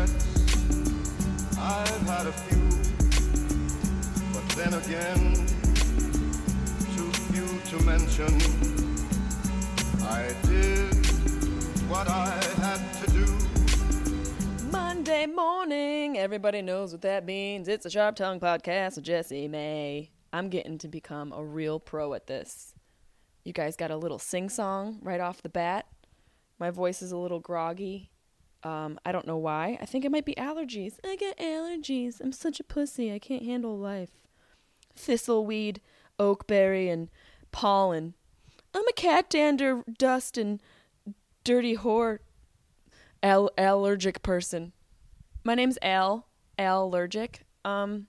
regrets. I've had a few, but then again, too few to mention. I did what I had to do. Monday morning. Everybody knows what that means. It's a Sharp Tongue podcast with Jessimae. I'm getting to become a real pro at this. You guys got a little sing song right off the bat. My voice is a little groggy. Um, I don't know why. I think it might be allergies. I get allergies. I'm such a pussy. I can't handle life. Thistleweed, oakberry, and pollen. I'm a cat dander, dust, and dirty whore al- allergic person. My name's Al. Al allergic. Um,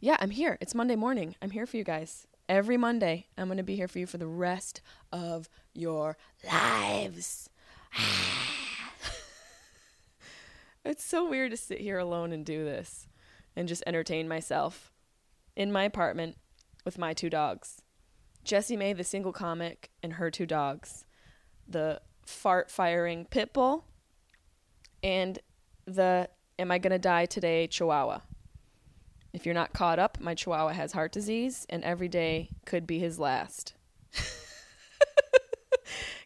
yeah, I'm here. It's Monday morning. I'm here for you guys. Every Monday, I'm going to be here for you for the rest of your lives. it's so weird to sit here alone and do this and just entertain myself in my apartment with my two dogs. Jessimae, the single comic, and her two dogs. The fart firing pit bull and the am I to die today chihuahua. If you're not caught up, my chihuahua has heart disease and every day could be his last.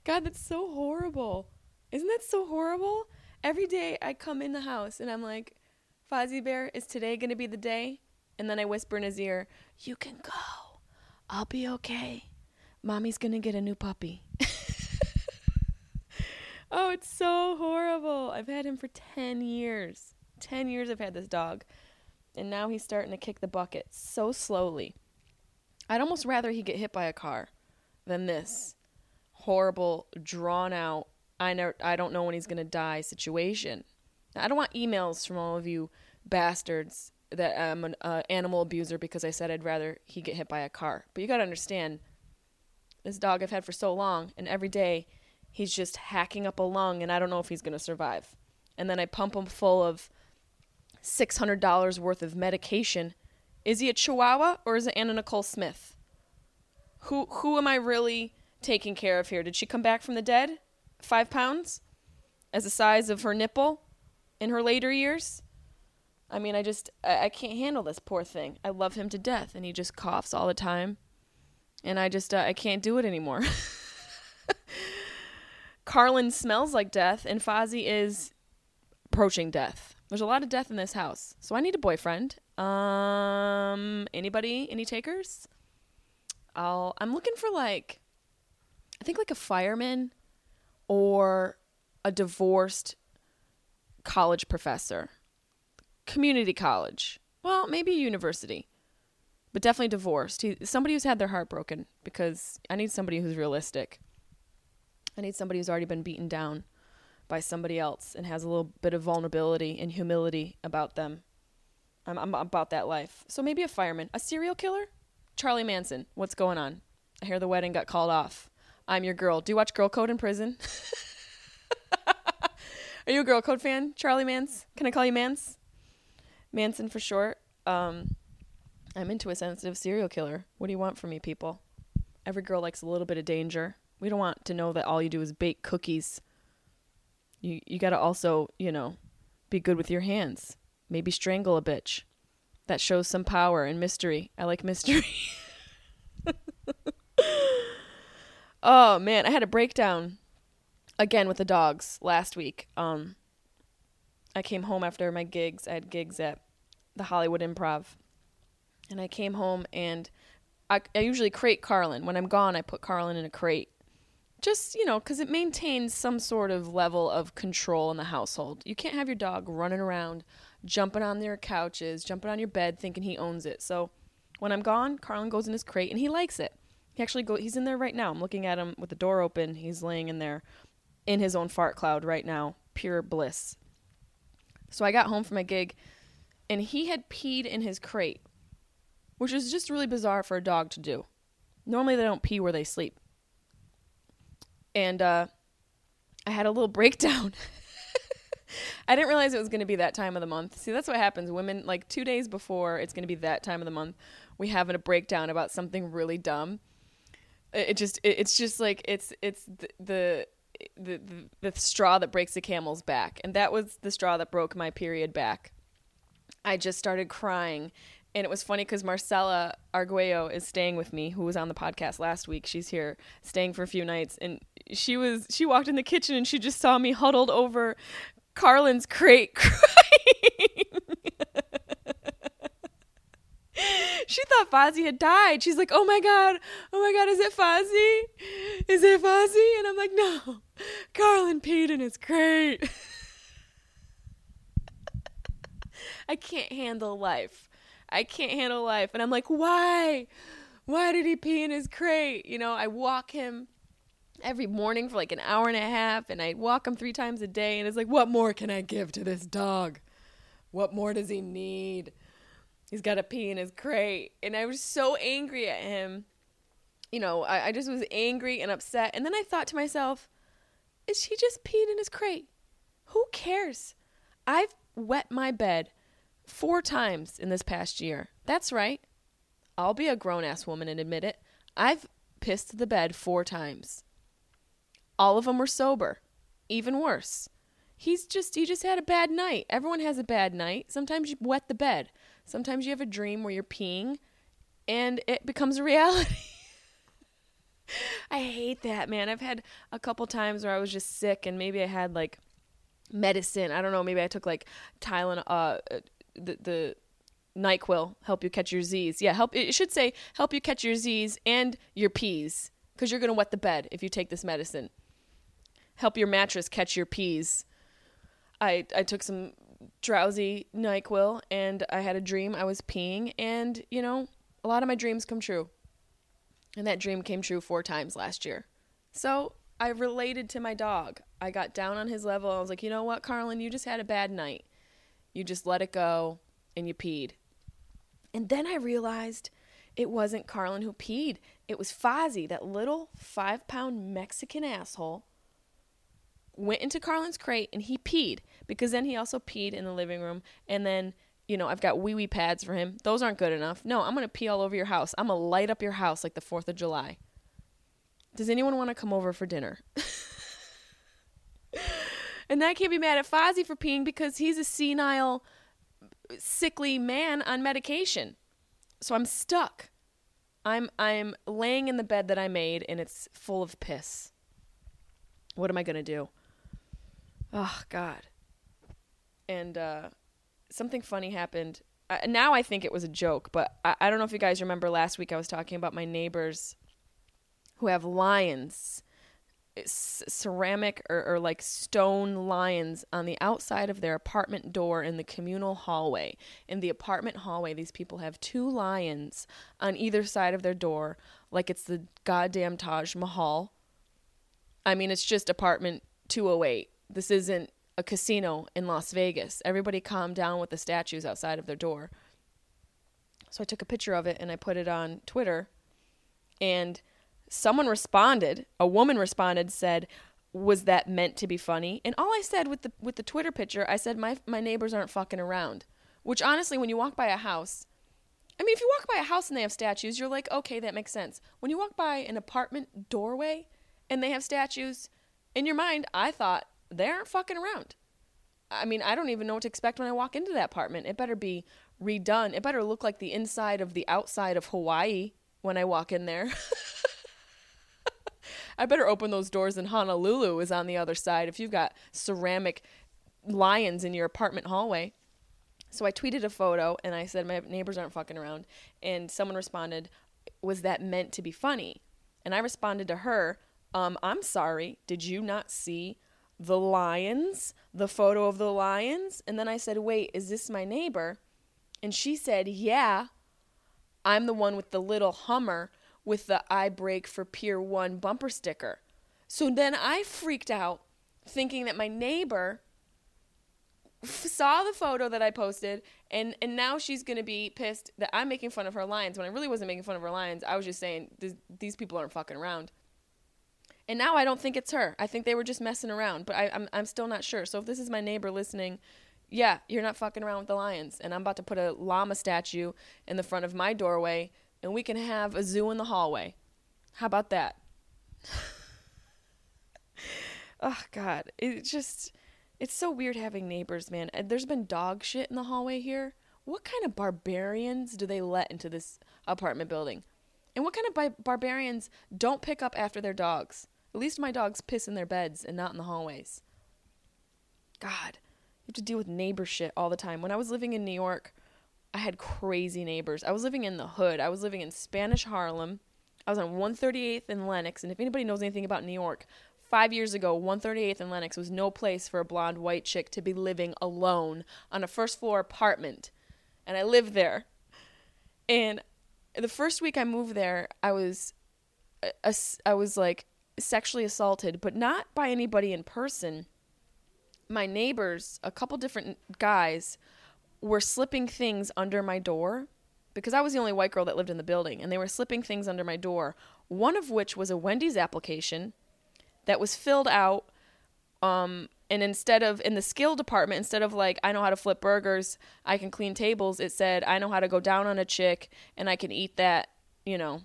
God, that's so horrible. Isn't that so horrible? Every day I come in the house and I'm like, Fozzie Bear, is today going to be the day? And then I whisper in his ear, You can go. I'll be okay. Mommy's going to get a new puppy. oh, it's so horrible. I've had him for 10 years. 10 years I've had this dog. And now he's starting to kick the bucket so slowly. I'd almost rather he get hit by a car than this horrible, drawn out, I know I don't know when he's going to die situation. Now, I don't want emails from all of you bastards that I'm an uh, animal abuser because I said I'd rather he get hit by a car. But you got to understand this dog I've had for so long and every day he's just hacking up a lung and I don't know if he's going to survive. And then I pump him full of $600 worth of medication. Is he a chihuahua or is it Anna Nicole Smith? Who who am I really taking care of here? Did she come back from the dead? Five pounds? As the size of her nipple in her later years? I mean, I just, I, I can't handle this poor thing. I love him to death, and he just coughs all the time. And I just, uh, I can't do it anymore. Carlin smells like death, and Fozzie is approaching death. There's a lot of death in this house. So I need a boyfriend. Um, anybody? Any takers? I'll, I'm looking for like, I think like a fireman or a divorced college professor. Community college. Well, maybe university. But definitely divorced. He, somebody who's had their heart broken because I need somebody who's realistic. I need somebody who's already been beaten down by somebody else and has a little bit of vulnerability and humility about them. I'm, I'm about that life. So maybe a fireman. A serial killer? Charlie Manson. What's going on? I hear the wedding got called off. I'm your girl. Do you watch Girl Code in prison? Are you a Girl Code fan, Charlie Mans? Can I call you Mans? Manson for short. Um, I'm into a sensitive serial killer. What do you want from me, people? Every girl likes a little bit of danger. We don't want to know that all you do is bake cookies. You you got to also, you know, be good with your hands. Maybe strangle a bitch. That shows some power and mystery. I like mystery. oh man, I had a breakdown again with the dogs last week. Um I came home after my gigs. I had gigs at the Hollywood Improv. And I came home and I, I usually crate Carlin. When I'm gone, I put Carlin in a crate. Just, you know, because it maintains some sort of level of control in the household. You can't have your dog running around, jumping on their couches, jumping on your bed, thinking he owns it. So when I'm gone, Carlin goes in his crate and he likes it. He actually go. He's in there right now. I'm looking at him with the door open. He's laying in there, in his own fart cloud right now, pure bliss. So I got home from my gig, and he had peed in his crate, which is just really bizarre for a dog to do. Normally they don't pee where they sleep. And uh, I had a little breakdown. I didn't realize it was going to be that time of the month. See, that's what happens. Women, like two days before it's going to be that time of the month, we having a breakdown about something really dumb. It, just, it, it's just like it's, it's the, the the, the the straw that breaks the camel's back, and that was the straw that broke my period back. I just started crying. And it was funny because Marcella Arguello is staying with me, who was on the podcast last week. She's here staying for a few nights, and she was she walked in the kitchen and she just saw me huddled over Carlin's crate crying. she thought Fozzie had died. She's like, "Oh my god, oh my god, is it Fozzie? Is it Fozzie?" And I'm like, "No, Carlin peed in his crate." I can't handle life. I can't handle life, and I'm like, "Why? Why did he pee in his crate?" You know, I walk him every morning for like an hour and a half, and I walk him three times a day, and it's like, "What more can I give to this dog? What more does he need?" He's got to pee in his crate. And I was so angry at him. You know, I, I just was angry and upset. And then I thought to myself, is he just peed in his crate? Who cares? I've wet my bed four times in this past year. That's right. I'll be a grown ass woman and admit it. I've pissed the bed four times. All of them were sober. Even worse. He's just he just had a bad night. Everyone has a bad night. Sometimes you wet the bed. Sometimes you have a dream where you're peeing and it becomes a reality. I hate that, man. I've had a couple times where I was just sick and maybe I had like medicine. I don't know, maybe I took like Tylenol uh the the NyQuil help you catch your Z's. Yeah, help it should say help you catch your Z's and your peas cuz you're going to wet the bed if you take this medicine. Help your mattress catch your peas. I I took some drowsy NyQuil and I had a dream I was peeing and, you know, a lot of my dreams come true. And that dream came true four times last year. So I related to my dog. I got down on his level. I was like, you know what, Carlin, you just had a bad night. You just let it go and you peed. And then I realized it wasn't Carlin who peed. It was Fozzie, that little five pound Mexican asshole went into Carlin's crate and he peed because then he also peed in the living room and then you know I've got wee wee pads for him. Those aren't good enough. No, I'm gonna pee all over your house. I'm gonna light up your house like the Fourth of July. Does anyone want to come over for dinner? and I can't be mad at Fozzie for peeing because he's a senile, sickly man on medication. So I'm stuck. I'm I'm laying in the bed that I made and it's full of piss. What am I gonna do? Oh God. And uh, something funny happened. Now I think it was a joke, but I, I don't know if you guys remember last week I was talking about my neighbors who have lions, c- ceramic or, or like stone lions on the outside of their apartment door in the communal hallway. In the apartment hallway, these people have two lions on either side of their door, like it's the goddamn Taj Mahal. I mean, it's just apartment 208 this isn't a casino in Las Vegas. Everybody calmed down with the statues outside of their door. So I took a picture of it and I put it on Twitter. And someone responded, a woman responded, said, was that meant to be funny? And all I said with the with the Twitter picture, I said my my neighbors aren't fucking around. Which honestly, when you walk by a house, I mean, if you walk by a house and they have statues, you're like, okay, that makes sense. When you walk by an apartment doorway and they have statues, in your mind, I thought they aren't fucking around. I mean, I don't even know what to expect when I walk into that apartment. It better be redone. It better look like the inside of the outside of Hawaii when I walk in there. I better open those doors and Honolulu is on the other side if you've got ceramic lions in your apartment hallway. So I tweeted a photo and I said, My neighbors aren't fucking around. And someone responded, Was that meant to be funny? And I responded to her, um, I'm sorry. Did you not see the lions, the photo of the lions. And then I said, Wait, is this my neighbor? And she said, Yeah, I'm the one with the little Hummer with the I Brake for Pier 1 bumper sticker. So then I freaked out thinking that my neighbor saw the photo that I posted and and now she's to be pissed that I'm making fun of her lions when I really wasn't making fun of her lions. I was just saying these people aren't fucking around. And now I don't think it's her. I think they were just messing around, but I, I'm I'm still not sure. So if this is my neighbor listening, yeah, you're not fucking around with the lions. And I'm about to put a llama statue in the front of my doorway, and we can have a zoo in the hallway. How about that? oh god, it just it's so weird having neighbors, man. There's been dog shit in the hallway here. What kind of barbarians do they let into this apartment building? And what kind of bi- barbarians don't pick up after their dogs? At least my dogs piss in their beds and not in the hallways. God, you have to deal with neighbor shit all the time. When I was living in New York, I had crazy neighbors. I was living in the hood. I was living in Spanish Harlem. I was on 138th and Lenox. And if anybody knows anything about New York, five years ago, 138th and Lenox was no place for a blonde white chick to be living alone on a first floor apartment. And I lived there. And the first week I moved there, I was, uh, I was like sexually assaulted, but not by anybody in person. My neighbors, a couple different guys, were slipping things under my door because I was the only white girl that lived in the building, and they were slipping things under my door. One of which was a Wendy's application that was filled out. Um, and instead of in the skill department, instead of like I know how to flip burgers, I can clean tables, it said I know how to go down on a chick and I can eat that, you know,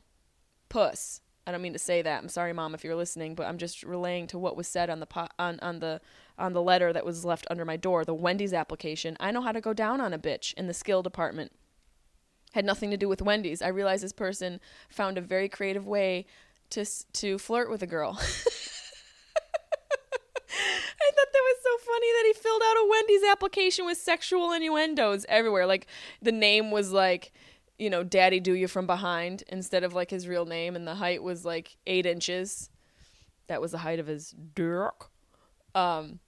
puss. I don't mean to say that. I'm sorry, mom, if you're listening, but I'm just relaying to what was said on the po- on on the on the letter that was left under my door, the Wendy's application. I know how to go down on a bitch in the skill department. Had nothing to do with Wendy's. I realized this person found a very creative way to to flirt with a girl. I thought that was so funny that he filled out a Wendy's application with sexual innuendos everywhere. Like the name was like, you know, Daddy Do You from Behind instead of like his real name, and the height was like eight inches. That was the height of his dick. Um,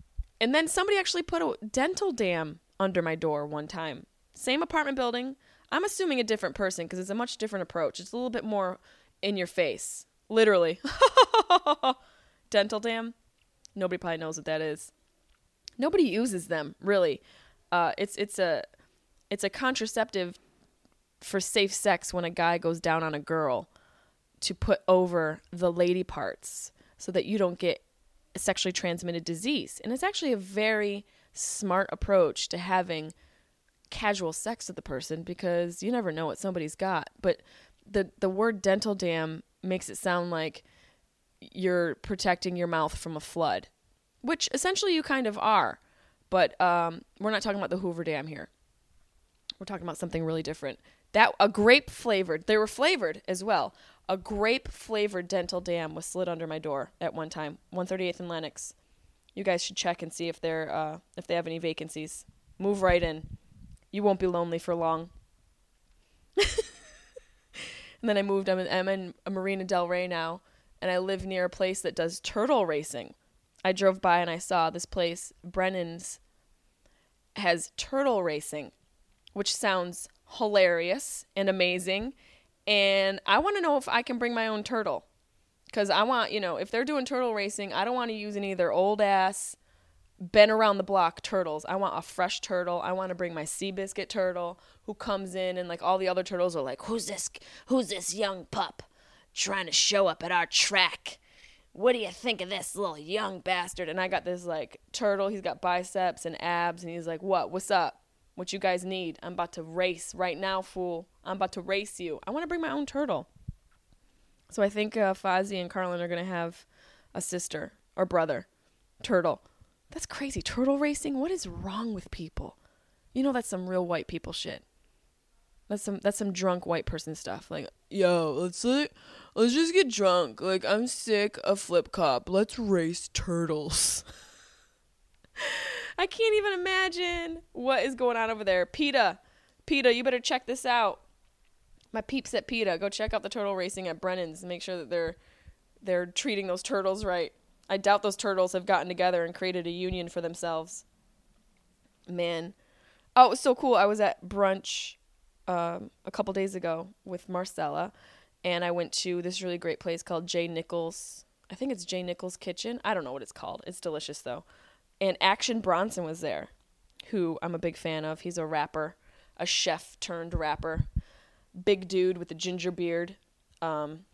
and then somebody actually put a dental dam under my door one time. Same apartment building. I'm assuming a different person because it's a much different approach. It's a little bit more in your face, literally. dental dam. Nobody probably knows what that is. Nobody uses them really. Uh, it's it's a it's a contraceptive for safe sex when a guy goes down on a girl to put over the lady parts so that you don't get sexually transmitted disease. And it's actually a very smart approach to having casual sex with the person because you never know what somebody's got. But the the word dental dam makes it sound like you're protecting your mouth from a flood, which essentially you kind of are. But um, we're not talking about the Hoover Dam here. We're talking about something really different. That a grape flavored. They were flavored as well. A grape flavored dental dam was slid under my door at one time. 138th and Lenox. You guys should check and see if they're uh, if they have any vacancies. Move right in. You won't be lonely for long. and then I moved. I'm in, I'm in Marina Del Rey now, and I live near a place that does turtle racing. I drove by and I saw this place, Brennan's, has turtle racing, which sounds hilarious and amazing. And I want to know if I can bring my own turtle. Because I want, you know, if they're doing turtle racing, I don't want to use any of their old ass, been around the block turtles. I want a fresh turtle. I want to bring my Seabiscuit turtle who comes in and like all the other turtles are like, who's this? Who's this young pup trying to show up at our track? What do you think of this little young bastard? And I got this like turtle. He's got biceps and abs, and he's like, what? What's up? What you guys need? I'm about to race right now, fool. I'm about to race you. I want to bring my own turtle. So I think uh, Fozzie and Carlin are gonna have a sister or brother turtle. That's crazy. Turtle racing? What is wrong with people? You know that's some real white people shit. That's some that's some drunk white person stuff. Like, yo, let's let's just get drunk. Like, I'm sick of flip cup. Let's race turtles. I can't even imagine what is going on over there. PETA, PETA, you better check this out. My peeps at PETA, go check out the turtle racing at Brennan's and make sure that they're they're treating those turtles right. I doubt those turtles have gotten together and created a union for themselves. Man. Oh, it was so cool. I was at brunch um, a couple days ago with Marcella, and I went to this really great place called J. Nichols. I think it's J. Nichols Kitchen. I don't know what it's called. It's delicious, though. And Action Bronson was there, who I'm a big fan of. He's a rapper, a chef turned rapper. Big dude with a ginger beard. Um,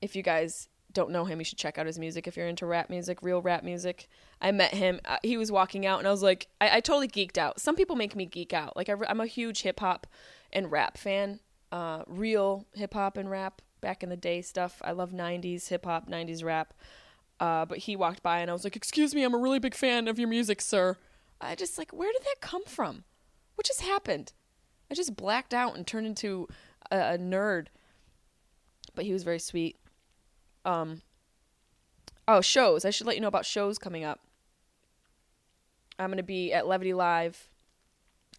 if you guys don't know him, you should check out his music if you're into rap music, real rap music. I met him. Uh, he was walking out, and I was like, I, I totally geeked out. Some people make me geek out. Like, I, am a huge hip hop and rap fan, uh, real hip hop and rap, back in the day stuff. I love 90s hip hop, 90s rap. Uh, but he walked by and I was like, "Excuse me, I'm a really big fan of your music, sir." I just like, where did that come from? What just happened? I just blacked out and turned into a, a nerd. But he was very sweet. Um. Oh, shows. I should let you know about shows coming up. I'm going to be at Levity Live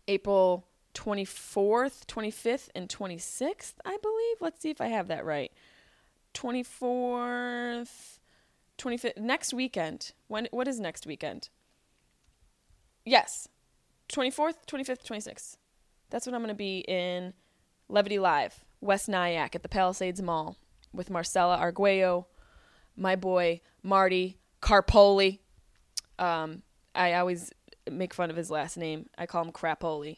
April 24th, 25th, and 26th, I believe. Let's see if I have that right. 24th, 25th, next weekend. When what is next weekend? Yes. 24th, 25th, 26th. That's when I'm going to be in Levity Live, West Nyack at the Palisades Mall with Marcella Arguello, my boy Marty Carpoli. Um, I always make fun of his last name. I call him Crapoli.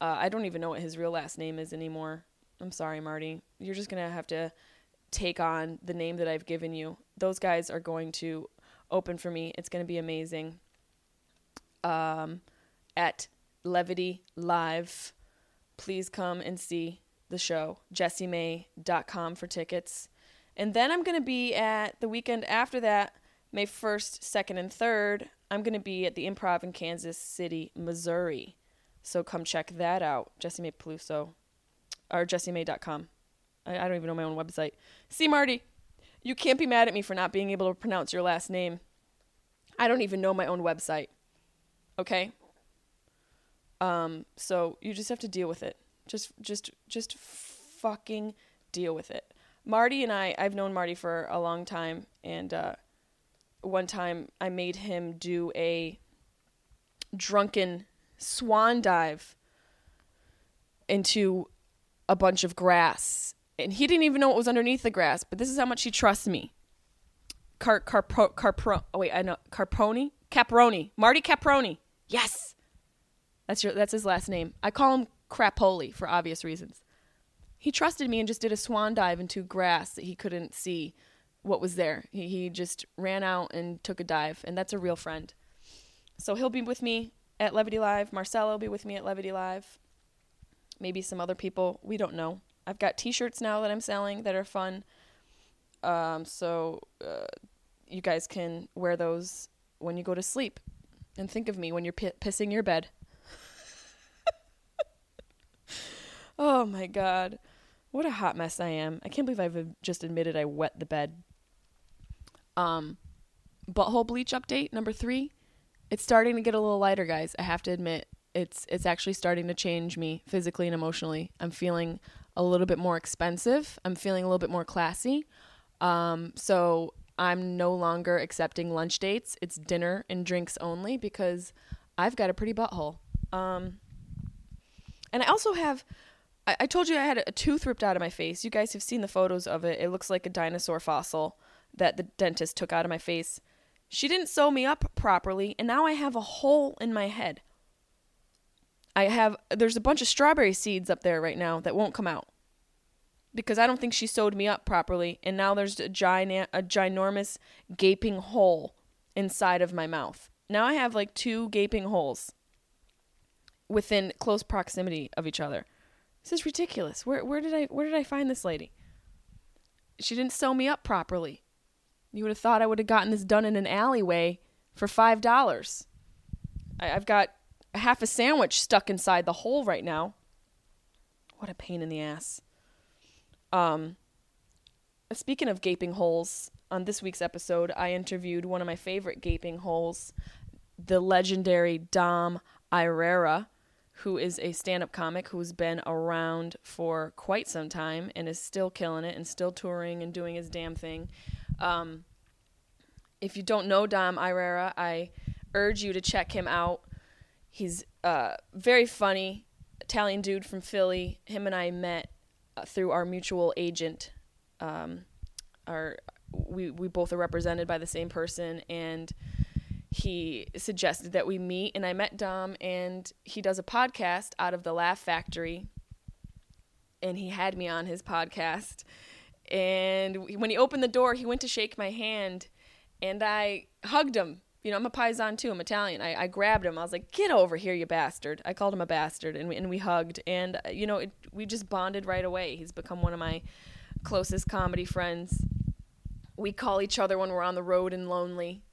Uh, I don't even know what his real last name is anymore. I'm sorry, Marty. You're just going to have to take on the name that I've given you. Those guys are going to open for me. It's going to be amazing. Um, at Levity Live, please come and see the show. Jessimae.com for tickets. And then I'm going to be at the weekend after that, May 1st, 2nd, and 3rd. I'm going to be at the Improv in Kansas City, Missouri. So come check that out. Jessimae Peluso or Jessimae.com. I, I don't even know my own website. See, Marty, you can't be mad at me for not being able to pronounce your last name. I don't even know my own website. Okay? Um, so you just have to deal with it. Just just just fucking deal with it. Marty and I I've known Marty for a long time and uh, one time I made him do a drunken swan dive into a bunch of grass and he didn't even know what was underneath the grass, but this is how much he trusts me. Car Carpro Carpro oh wait, I know Carponi? Caproni. Marty Caproni. Yes. That's your that's his last name. I call him Crapoli for obvious reasons. He trusted me and just did a swan dive into grass that he couldn't see what was there. He, he just ran out and took a dive, and that's a real friend. So he'll be with me at Levity Live. Marcella will be with me at Levity Live. Maybe some other people. We don't know. I've got T-shirts now that I'm selling that are fun. Um, so uh, you guys can wear those when you go to sleep, and think of me when you're p- pissing your bed. oh my god, what a hot mess I am! I can't believe I've just admitted I wet the bed. Um, butthole bleach update number three. It's starting to get a little lighter, guys. I have to admit, it's it's actually starting to change me physically and emotionally. I'm feeling a little bit more expensive. I'm feeling a little bit more classy. Um, so I'm no longer accepting lunch dates. It's dinner and drinks only because I've got a pretty butthole. Um, and I also have. I, I told you I had a tooth ripped out of my face. You guys have seen the photos of it. It looks like a dinosaur fossil that the dentist took out of my face. She didn't sew me up properly, and now I have a hole in my head. I have there's a bunch of strawberry seeds up there right now that won't come out because I don't think she sewed me up properly, and now there's a giant a ginormous gaping hole inside of my mouth. Now I have like two gaping holes within close proximity of each other. This is ridiculous. Where where did I where did I find this lady? She didn't sew me up properly. You would have thought I would have gotten this done in an alleyway for five dollars. I've got half a sandwich stuck inside the hole right now. What a pain in the ass. Um, speaking of gaping holes, on this week's episode, I interviewed one of my favorite gaping holes, the legendary Dom Irrera, who is a stand up comic who's been around for quite some time and is still killing it and still touring and doing his damn thing. Um, if you don't know Dom Irrera, I urge you to check him out. He's uh, very funny, Italian dude from Philly. Him and I met uh, through our mutual agent. Um, our we we both are represented by the same person, and he suggested that we meet. And I met Dom, and he does a podcast out of the Laugh Factory, and he had me on his podcast. And when he opened the door, he went to shake my hand, and I hugged him you know, I'm a paisan too. I'm Italian. I, I grabbed him. I was like, "Get over here, you bastard!" I called him a bastard, and we, and we hugged, and uh, you know, it, we just bonded right away. He's become one of my closest comedy friends. we call each other when we're on the road and lonely.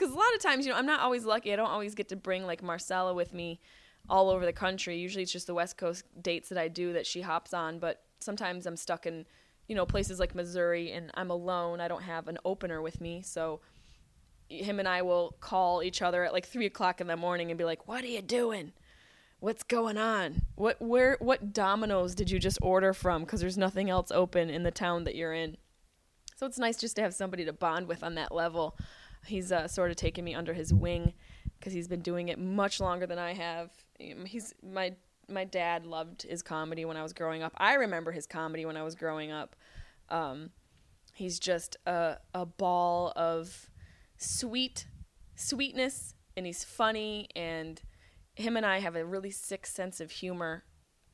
Because a lot of times, you know, I'm not always lucky. I don't always get to bring like Marcella with me all over the country. Usually it's just the West Coast dates that I do that she hops on. But sometimes I'm stuck in, you know, places like Missouri and I'm alone. I don't have an opener with me. So him and I will call each other at like three o'clock in the morning and be like, "What are you doing? What's going on? What where what Domino's did you just order from? Because there's nothing else open in the town that you're in." So it's nice just to have somebody to bond with on that level. He's uh, sort of taken me under his wing because he's been doing it much longer than I have. Um, He's my my dad loved his comedy when I was growing up. I remember his comedy when I was growing up. Um, he's just a a ball of sweet sweetness and he's funny and him and I have a really sick sense of humor.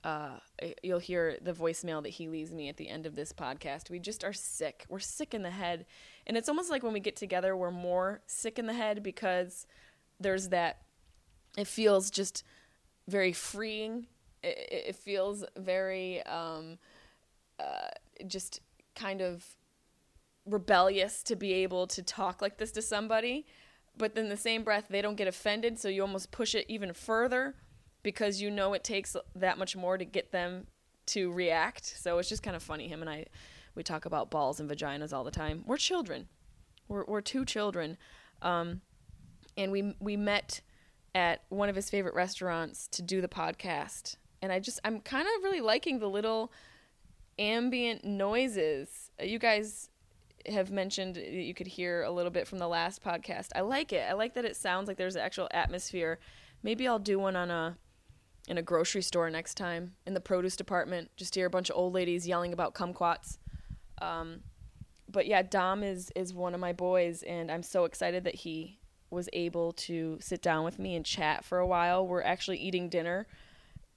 Uh, you'll hear the voicemail that he leaves me at the end of this podcast. We just are sick. We're sick in the head. And it's almost like when we get together, we're more sick in the head because there's that, it feels just very freeing. It, it feels very um, uh, just kind of rebellious to be able to talk like this to somebody but then the same breath they don't get offended so you almost push it even further because you know it takes that much more to get them to react. So it's just kind of funny him and i we talk about balls and vaginas all the time. We're children. We're, we're two children. Um, and we we met at one of his favorite restaurants to do the podcast. And i just i'm kind of really liking the little ambient noises. Uh, you guys have mentioned that you could hear a little bit from the last podcast. I like it. I like that it sounds like there's an actual atmosphere. Maybe I'll do one on a in a grocery store next time in the produce department. Just hear a bunch of old ladies yelling about kumquats. Um, but yeah, Dom is is one of my boys, and I'm so excited that he was able to sit down with me and chat for a while. We're actually eating dinner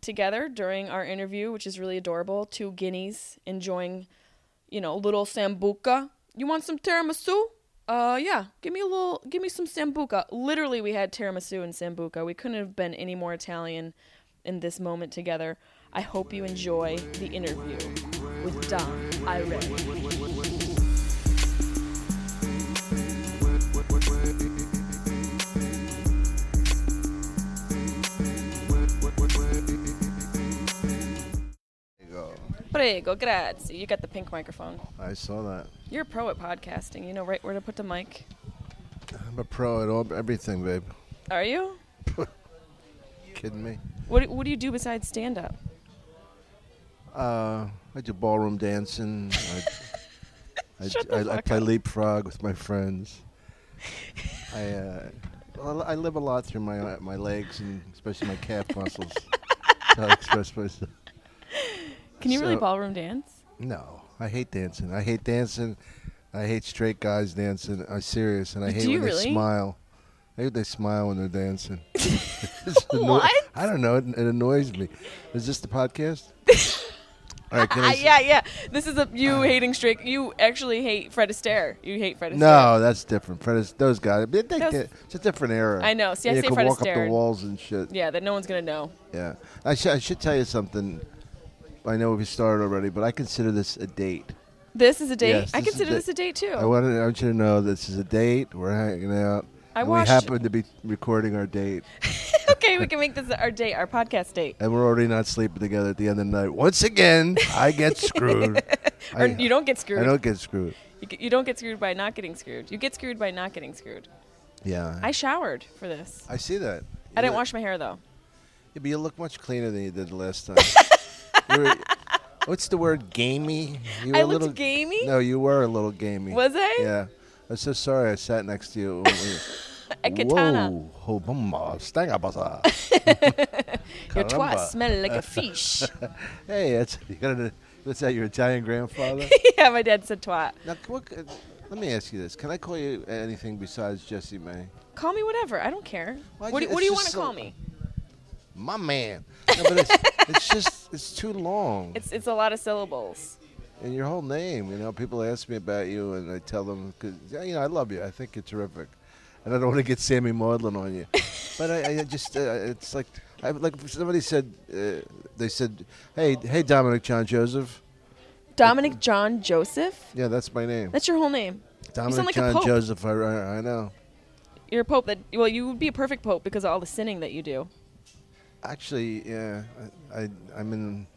together during our interview, which is really adorable. Two guineas enjoying, you know, little sambuca. You want some tiramisu? Uh, yeah. Give me a little. Give me some sambuca. Literally, we had tiramisu and sambuca. We couldn't have been any more Italian in this moment together. I hope you enjoy the interview with Dom Irrera. Prego, grazie. You got the pink microphone. I saw that. You're a pro at podcasting. You know right where to put the mic. I'm a pro at all, everything, babe. Are you? Kidding me? What do- What do you do besides stand up? Uh, I do ballroom dancing. I, I, Shut the I, I fuck play up. leapfrog with my friends. I uh, well, I live a lot through my uh, my legs and especially my calf muscles. to express myself. Can you really ballroom dance? No, I hate dancing. I hate dancing. I hate straight guys dancing. I'm serious, and I hate you when really? they smile. I hate they smile when they're dancing. What? I don't know. It, it annoys me. Is this the podcast? All right, I? Ah, yeah, yeah. This is a you hating straight. You actually hate Fred Astaire. You hate Fred Astaire. No, that's different. Fred is, those guys. They, they, Those- they- it's a different era. I know. See, I you say Fred walk up the walls and shit. Yeah, that no one's gonna know. Yeah. I, sh- I should tell you something. I know we've started already, but I consider this a date. This is a date. Yes, I this consider this a date too. I wanted, I want you to know this is a date. We're hanging out. I watched- we happen to be recording our date, okay, we can make this our date, our podcast date. and we're already not sleeping together at the end of the night. Once again, I get screwed. Or I, you don't get screwed. I don't get screwed. You, g- you don't get screwed by not getting screwed. You get screwed by not getting screwed. Yeah. I showered for this. I see that. I didn't wash my hair though. Yeah, but you look much cleaner than you did the last time. Were- what's the word? Gamey? You I were a looked little, gamey? No, you were a little gamey. Was I? Yeah. I'm so sorry I sat next to you. A katana. Whoa, hobamba, stangabasa. Your twat smell like a fish. Hey, that's you gotta, what's that? Your Italian grandfather? yeah, my dad said twat. now, what, c- let me ask you this: Can I call you anything besides Jessimae? Call me whatever. I don't care. Why what do, what do you want just to call me? My man. No, but it's, it's just it's too long. It's it's a lot of syllables. and your whole name. You know, people ask me about you, and I tell them, cause, yeah, you know, I love you. I think you're terrific, and I don't want to get Sammy Maudlin on you. but I, I just, uh, it's like, I, like somebody said, uh, they said, hey, hey, Dominic John Joseph. Dominic John Joseph. Yeah, that's my name. That's your whole name. Dominic like John. Joseph. I, I I know. You're a pope. That well, you would be a perfect pope because of all the sinning that you do. Actually, yeah, I, I I'm in.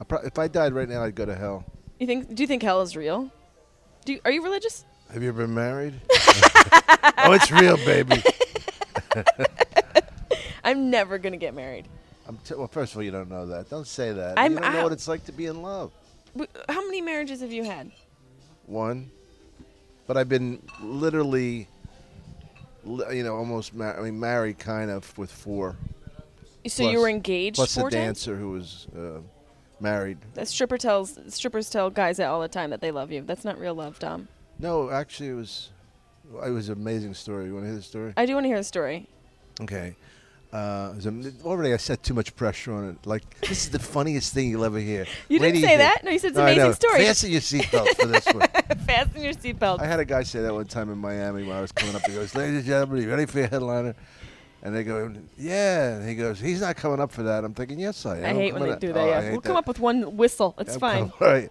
I pro- if I died right now, I'd go to hell. You think? Do you think hell is real? Do you, are you religious? Have you ever been married? oh, it's real, baby. I'm never gonna get married. I'm t- well, first of all, you don't know that. Don't say that. I'm you don't know what it's like to be in love. How many marriages have you had? One, but I've been literally, you know, almost. Mar- I mean, married kind of with four. So Plus- you were engaged Plus four a times. dancer who was uh, married. That stripper tells strippers tell guys all the time that they love you. That's not real love, Dom. No, actually, it was. It was an amazing story. You want to hear the story? I do want to hear the story. Okay. Uh, already, I set too much pressure on it. Like, this is the funniest thing you'll ever hear. You didn't say that. No, you said it's an No, amazing story. Fasten your seatbelts for this one. Fasten your seatbelt. I had a guy say that one time in Miami when I was coming up. He goes, "Ladies and gentlemen, you ready for your headliner?" And they go, "Yeah." And he goes, "He's not coming up for that." I'm thinking, "Yes, I am." I hate I'm when they do that. Oh, yeah, we'll come up with one whistle. It's I'm fine. coming- Right.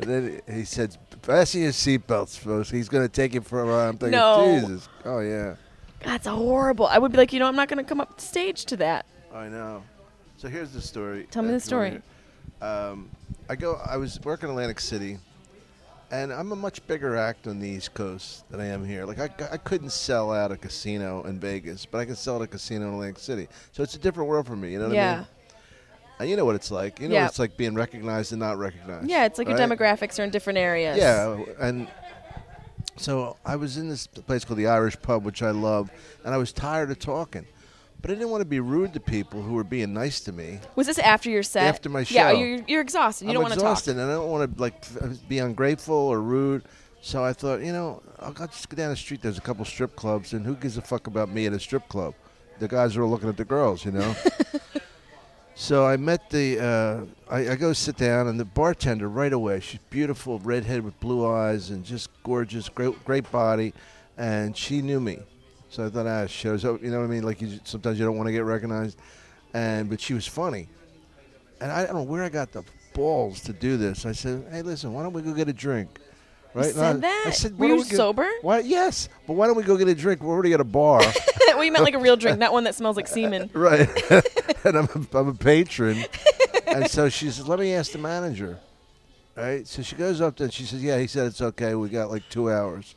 and then he said, "Fasten your seatbelts, folks. He's going to take for a ride." I'm thinking, No. "Jesus, oh yeah, That's horrible. I would be like, you know, I'm not going to come up stage to that. I know." So here's the story. Tell me the if you wanna story. Um, I go. I was working in Atlantic City, and I'm a much bigger act on the East Coast than I am here. Like I, I couldn't sell out a casino in Vegas, but I can sell at a casino in Atlantic City. So it's a different world for me. You know what I mean? And you know what it's like. You know Yeah. what it's like being recognized and not recognized. Yeah, it's like your demographics are in different areas. Yeah, and so I was in this place called the Irish Pub, which I love, and I was tired of talking, but I didn't want to be rude to people who were being nice to me. Was this after your set? After my Yeah, show. you're, you're exhausted. You I'm don't want to talk. exhausted, and I don't want to like f- be ungrateful or rude. So I thought, you know, I'll, I'll just go down the street. There's a couple strip clubs, and who gives a fuck about me at a strip club? The guys are looking at the girls, you know. so I met the. Uh, I, I go sit down, and the bartender right away. She's beautiful, redhead with blue eyes, and just gorgeous, great, great body, and she knew me. So I thought, ah, shows up. You know what I mean? Like you, sometimes you don't want to get recognized, and but she was funny, and I don't know where I got the balls to do this. I said, hey, listen, why don't we go get a drink? Right? You And I- said that? I said, Were why you we go- sober? Why? Yes, but why don't we go get a drink? We're already at a bar, well, you meant like a real drink, not one that smells like semen. right? and I'm a, I'm a patron, and so she says, let me ask the manager. Right? So she goes up there and she says, yeah. He said it's okay. We got like two hours,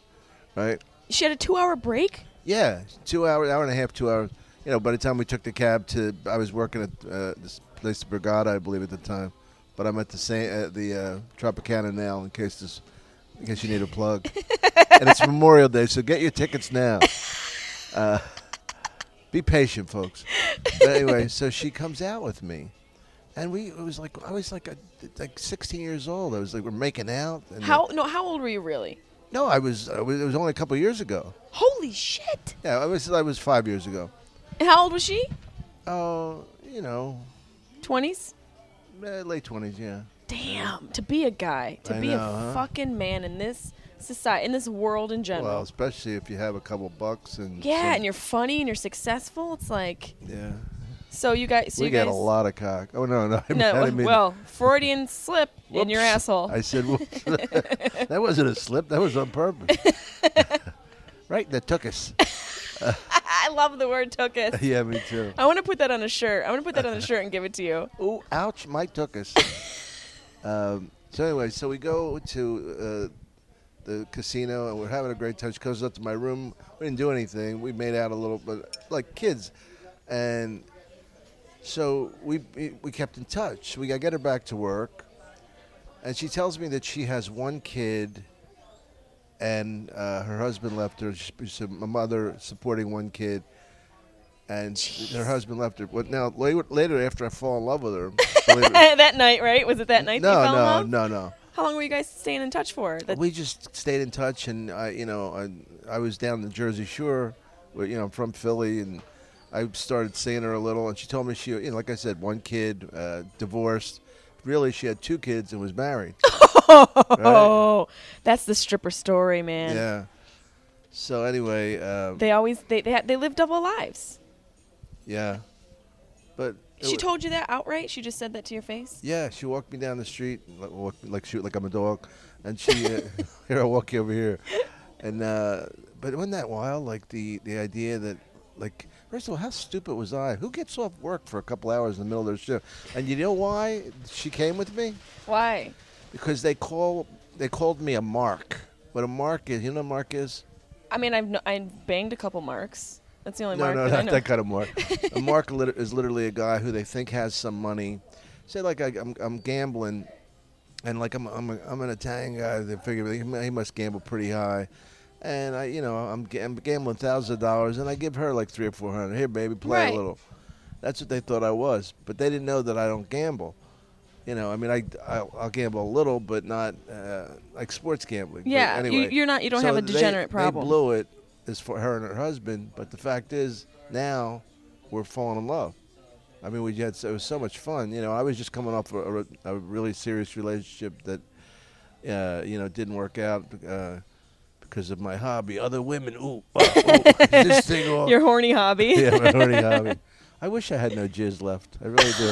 right? She had a two-hour break. Yeah, two hours, hour and a half, two hours. You know, by the time we took the cab to, I was working at uh, this place, Borgata, I believe at the time, but I'm at the same at the uh, Tropicana now in case this, in case you need a plug. and it's Memorial Day, so get your tickets now. Uh, be patient, folks. But anyway, so she comes out with me, and we it was like I was like a, like 16 years old. I was like we're making out. And How? No, how old were you really? No, I was, I was. It was only a couple years ago. Holy shit! Yeah, I was. I was five years ago. And how old was she? Oh, you know, Twenties. eh, late twenties. Yeah. Damn, to be a guy, to I be know, a huh? fucking man in this society, in this world in general. Well, especially if you have a couple bucks and yeah, some- and you're funny and you're successful. It's like yeah. so you guys. So we you got guys, a lot of cock. Oh no, no. I No, mean- well, Freudian slip in your asshole. I said that wasn't a slip. That was on purpose. right, that took us. I love the word took it. yeah, me too. I want to put that on a shirt. I want to put that on a shirt and give it to you. Ooh, ouch! My took us. um, so anyway, so we go to uh, the casino and we're having a great time. She goes up to my room. We didn't do anything. We made out a little, but like kids, and so we we, we kept in touch. We got to get her back to work, and she tells me that she has one kid. And uh, her husband left her. She's a mother supporting one kid, and her husband left her. But now later, later after I fall in love with her, that night, right? Was it that night that no, you fell in no, love? no, no. How long were you guys staying in touch for? That- we just stayed in touch, and I, you know, I, I was down the Jersey Shore, where, you know, I'm from Philly, and I started seeing her a little, and she told me she, you know, like I said, one kid, uh, divorced. Really, she had two kids and was married. oh, that's the stripper story, man. Yeah. So anyway, uh, They always they they, ha- they live double lives. yeah. But it She wa- told you that outright. She just said that to your face. Yeah, she walked me down the street, like, walk, like shoot, like I'm a dog, and she uh, here I walk you over here, and uh, but wasn't that wild? Like the the idea that like first of all, how stupid was I? Who gets off work for a couple hours in the middle of their shift? And you know why she came with me? Why? Because they call they called me a mark. What a mark is? You know what a mark is? I mean, I've no, I banged a couple marks. That's the only no, mark no, that not that kind of mark. a mark lit- is literally a guy who they think has some money. Say like I, I'm, I'm gambling, and like I'm, I'm, a, I'm an Italian guy. They figure he he must gamble pretty high, and I, you know, I'm, I'm gambling thousands of dollars, and I give her like three or four hundred. Here, baby, play Right. a little. That's what they thought I was, but they didn't know that I don't gamble. You know, I mean, I, I'll, I'll gamble a little, but not uh, like sports gambling. But yeah, anyway, you, you're not. You don't so have a they- degenerate problem. They blew it as for her and her husband, but the fact is now we're falling in love. I mean, we had so, it was so much fun. You know, I was just coming off a, a, a really serious relationship that uh, you know didn't work out uh, because of my hobby. Other women, ooh, oh, ooh, this thing. Your horny hobby. yeah, my horny hobby. I wish I had no jizz left. I really do.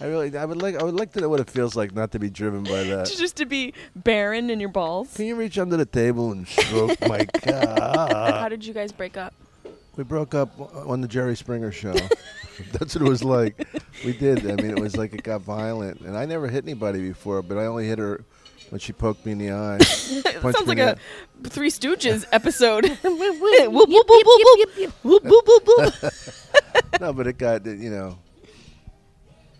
I really, I would like, I would like to know what it feels like not to be driven by that. just to be barren in your balls. Can you reach under the table and stroke my god How cock? did you guys break up? We broke up on the Jerry Springer show. That's what it was like. We did. I mean, it was like it got violent, and I never hit anybody before, but I only hit her when she poked me in the eye. It sounds like a Three Stooges episode. No, but it got you know.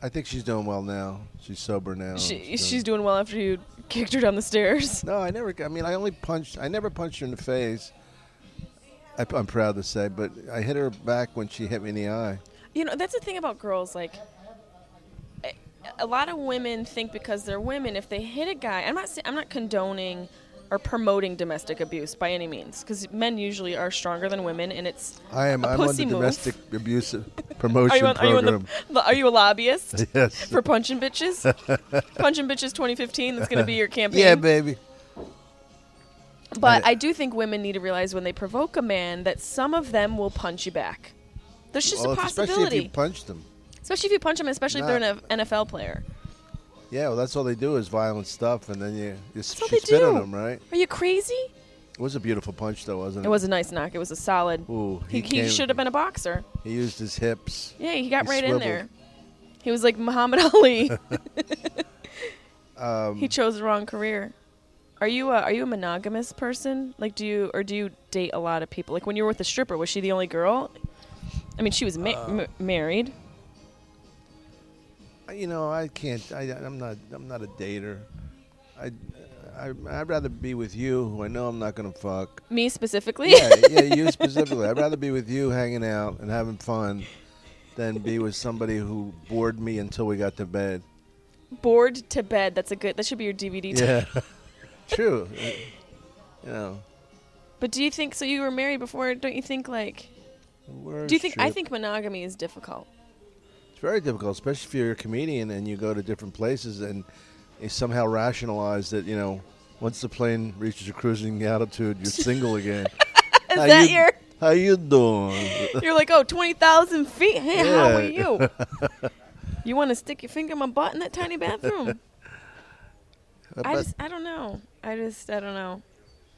I think she's doing well now. She's sober now. She, she's doing well after you kicked her down the stairs. No, I never. I mean, I only punched. I never punched her in the face. I, I'm proud to say, but I hit her back when she hit me in the eye. You know, that's the thing about girls. Like, a- lot of women think because they're women, if they hit a guy, I'm not. sa- I'm not condoning or promoting domestic abuse by any means, because men usually are stronger than women, and it's. I am. A I'm on the move. domestic abuse Are promotion you on? Are you on program. the? Are you a lobbyist yes. for punching bitches? punching bitches 2015. That's going to be your campaign. yeah, baby. But I- I do think women need to realize when they provoke a man that some of them will punch you back. There's just Well, a if- especially possibility, if you punched them. Especially if you punch them, especially if they're an NFL player. Yeah, well, that's all they do is violent stuff, and then you you all she they spit on do. them, right? Are you crazy? It was a beautiful punch, though, wasn't it? It was a nice knock. It was a solid. Ooh, He, he, he came- should have been a boxer. He used his hips. Yeah, he got He right in there. He was like Muhammad Ali. Um, he chose the wrong career. Are you a, are you a monogamous person? Like, do you or do you date a lot of people? Like when you were with the stripper, was she the only girl? I mean, she was ma- Uh, m- married. You know, I can't. I, I'm not. I'm not a dater. I, I, I'd rather be with you, who I know I'm not gonna fuck. Me specifically. yeah, yeah, you specifically. I'd rather be with you, hanging out and having fun, than be with somebody who bored me until we got to bed. Bored to bed. That's a good. That should be your DVD. title. Yeah, true. Uh, You know, But do you think so? You were married before. Don't you think like? where's Do you think? I think monogamy is difficult. Very difficult, especially if you're a comedian and you go to different places and you somehow rationalize that you know once the plane reaches a cruising altitude, you're single again. Is How that you- your? How you doing? You're like, oh, 20,000 feet. Hey, how are you? you want to stick your finger in my butt in that tiny bathroom? I just, I don't know. I just, I don't know.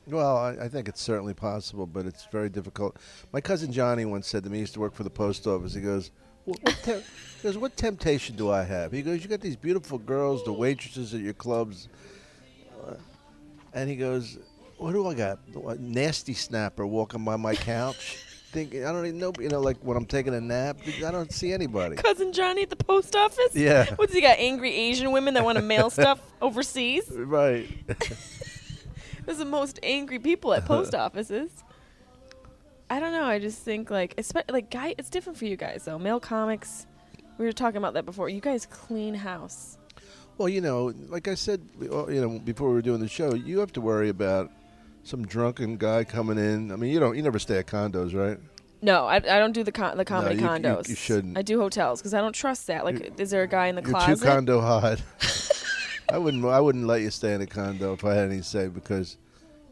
Well, I, I think it's certainly possible, but it's very difficult. My cousin Johnny once said to me, he used to work for the post office. He goes, "What, what te- he goes, what temptation do I have?" He goes, "You got these beautiful girls, the waitresses at your clubs," Uh, and he goes, "What do I got? A nasty snapper walking by my couch." Thinking, I don't even know, you know, like when I'm taking a nap, I don't see anybody. Cousin Johnny at the post office? Yeah. What's he got? Angry Asian women that want to mail stuff overseas? Right. There's the most angry people at post offices. I don't know. I just think like, espe- like guy, it's different for you guys though. Male comics, we were talking about that before. You guys clean house. Well, you know, like I said, uh, you know, before we were doing the show, you have to worry about some drunken guy coming in. I mean, you don't, you never stay at condos, right? No, I, I don't do the con- the comedy you- you- condos. you shouldn't. I do hotels because I don't trust that. Like, You- is there a guy in the You're closet? too condo hot. I wouldn't, I wouldn't let you stay in a condo if I had any say because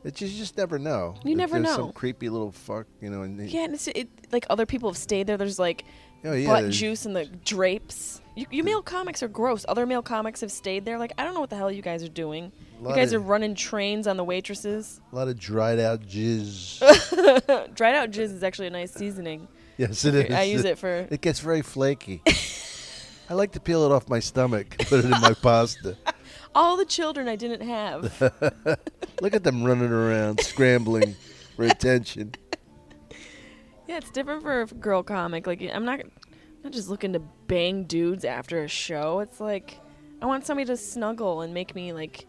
it just, you just never know. You never there's know. Some creepy little fuck, you know. And yeah, and it's, it like other people have stayed there. There's like Oh yeah. butt there's- juice and the drapes. You, you male comics are gross. Other male comics have stayed there. Like I don't know what the hell you guys are doing. You guys are running trains on the waitresses. A lot of dried out jizz. Dried out jizz is actually a nice seasoning. yes, it is. I use it for. It gets very flaky. I like to peel it off my stomach, put it in my pasta. All the children I didn't have. Look at them running around, scrambling for attention. Yeah, it's different for a girl comic. Like I'm not, I'm not just looking to bang dudes after a show. It's like I want somebody to snuggle and make me like,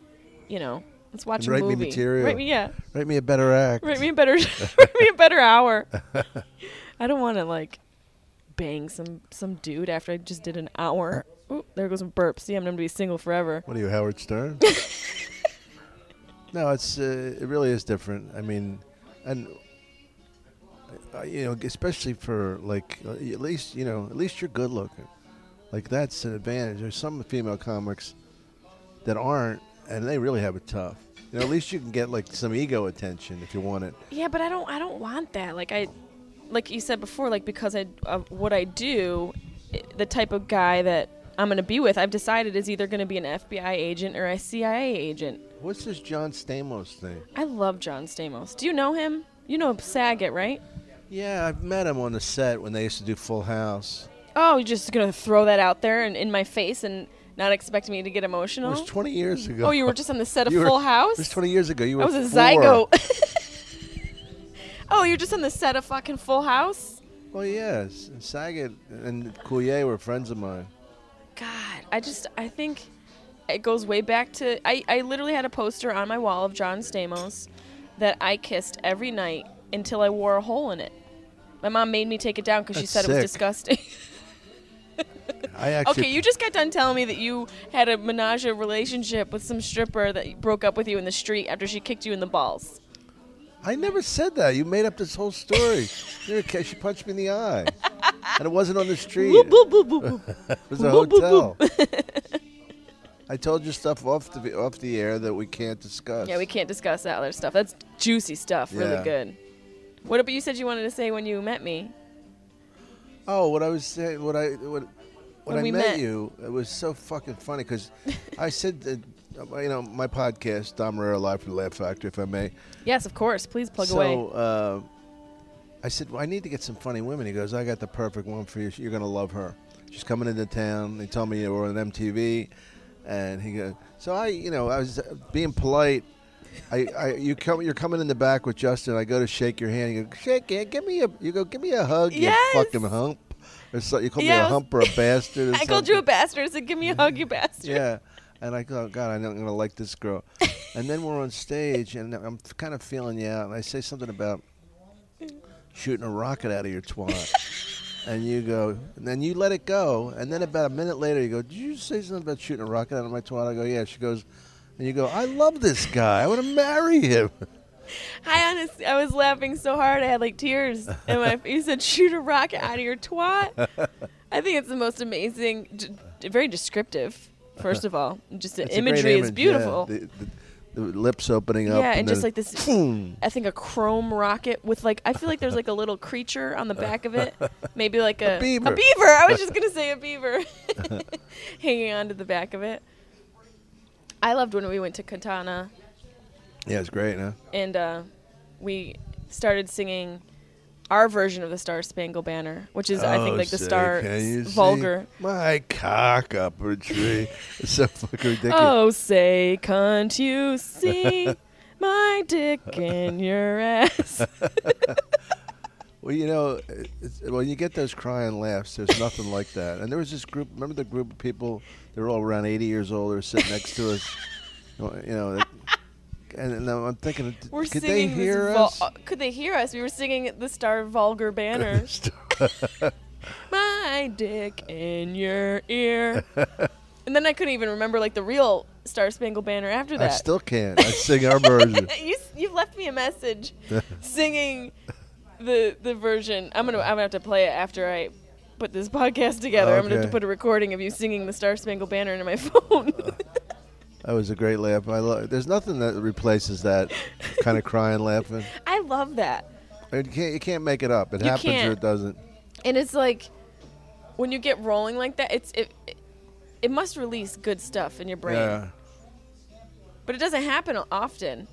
you know, let's watch And a write me material. Write me, yeah, Write me a better act. write me a better, write me a better hour. I don't want to like bang some some dude after I just did an hour. Ooh, there goes a burp. See, I'm gonna be single forever. What are you, Howard Stern? no, it's uh, it really is different. I mean, and uh, you know, especially for like uh, at least you know at least you're good looking. Like that's an advantage. There's some female comics that aren't, and they really have it tough. You know, at least you can get like some ego attention if you want it. Yeah, but I don't. I don't want that. Like I, like you said before. Like because I of what I do, i- the type of guy that I'm gonna be with, I've decided is either gonna be an FBI agent or a CIA agent. What's this John Stamos thing? I love John Stamos. Do you know him? You know Saget, right? Yeah, I've met him on the set when they used to do Full House. Oh, you're just gonna throw that out there and in my face and not expect me to get emotional? It was 20 years ago. oh, you were just on the set of You were- Full House. It was 20 years ago. You were I was a four. zygote. oh, you're just on the set of fucking Full House. Well, yes. Saget and Coulier were friends of mine. God, I just I think it goes way back to I, I literally had a poster on my wall of John Stamos that I kissed every night until I wore a hole in it. My mom made me take it down because she said it was disgusting. Okay, you just got done telling me that you had a menage a relationship with some stripper that broke up with you in the street after she kicked you in the balls. I never said that. You made up this whole story. You're a ca- she punched me in the eye, and it wasn't on the street. It was a hotel. I told you stuff off the off the air that we can't discuss. yeah, we can't discuss that other stuff. That's juicy stuff. Really good. What about you said you wanted to say when you met me? Oh, what I was saying, what I what when, When I met, met. you, it was so fucking funny because I said that you know my podcast, Dom Irrera Live from the Laugh Factory, if I may. Yes, of course. Please plug so, away. uh, I said, well, I need to get some funny women. He goes, I got the perfect one for you. You're gonna love her. She's coming into town. They told me you were on MTV, and he goes, so I, you know, I was uh, being polite. I, I, you come, you're coming in the back with Justin. I go to shake your hand. You go, shake it. Give me a, you go, give me a hug. Yes. You fucking hump. Or so, you called me Yeah, I a hump or a bastard. I called you a bastard. I said, "Give me a hug, you bastard." Yeah. And I go, God, I know I'm going to like this girl. and then we're on stage, and I'm kind of feeling you out. And I say something about shooting a rocket out of your twat. and you go, and then you let it go. And then about a minute later, you go, Did you say something about shooting a rocket out of my twat? I go, Yeah. She goes, and you go, I love this guy. I want to marry him. I honestly, I was laughing so hard I had like tears. And my, you said, "Shoot a rocket out of your twat." I think it's the most amazing, d- very descriptive. First of all, just the It's a great imagery is image, beautiful. Yeah. The, the, the lips opening up. Yeah, and just then like this- boom. I think a chrome rocket with like I feel like there's like a little creature on the back of it, maybe like a, A beaver. A beaver. I was just gonna say a beaver hanging onto the back of it. I loved when we went to Katana Yeah, it's great, huh? and uh, we started singing our version of the Star Spangled Banner, which is I think Oh, like the say, Star can you see vulgar. My cock up a tree. it's so fucking ridiculous. Oh, say, can't you see my dick in your ass? Well, you know, it's, when you get those crying laughs, there's nothing like that. And there was this group. Remember the group of people? They were all around 80 years old. They were sitting next to us. You know, that- and, and I'm thinking, We're could they singing hear this vul- us? uh, could they hear us? We were singing the Star Vulgar Banner. my dick in your ear. and then I couldn't even remember like the real Star Spangled Banner after that. I that. still can't. I sing our version. you you left me a message singing the the version. I'm gonna I'm gonna have to play it after I put this podcast together. I'm gonna have to Okay. put a recording of you singing the Star Spangled Banner into my phone. That was a great laugh. I lo- There's nothing that replaces that kind of crying laughing. I love that. You can't, you can't make it up. It You happens or can't. it doesn't. And it's like when you get rolling like that, it's it it, it must release good stuff in your brain. Yeah. But it doesn't happen often.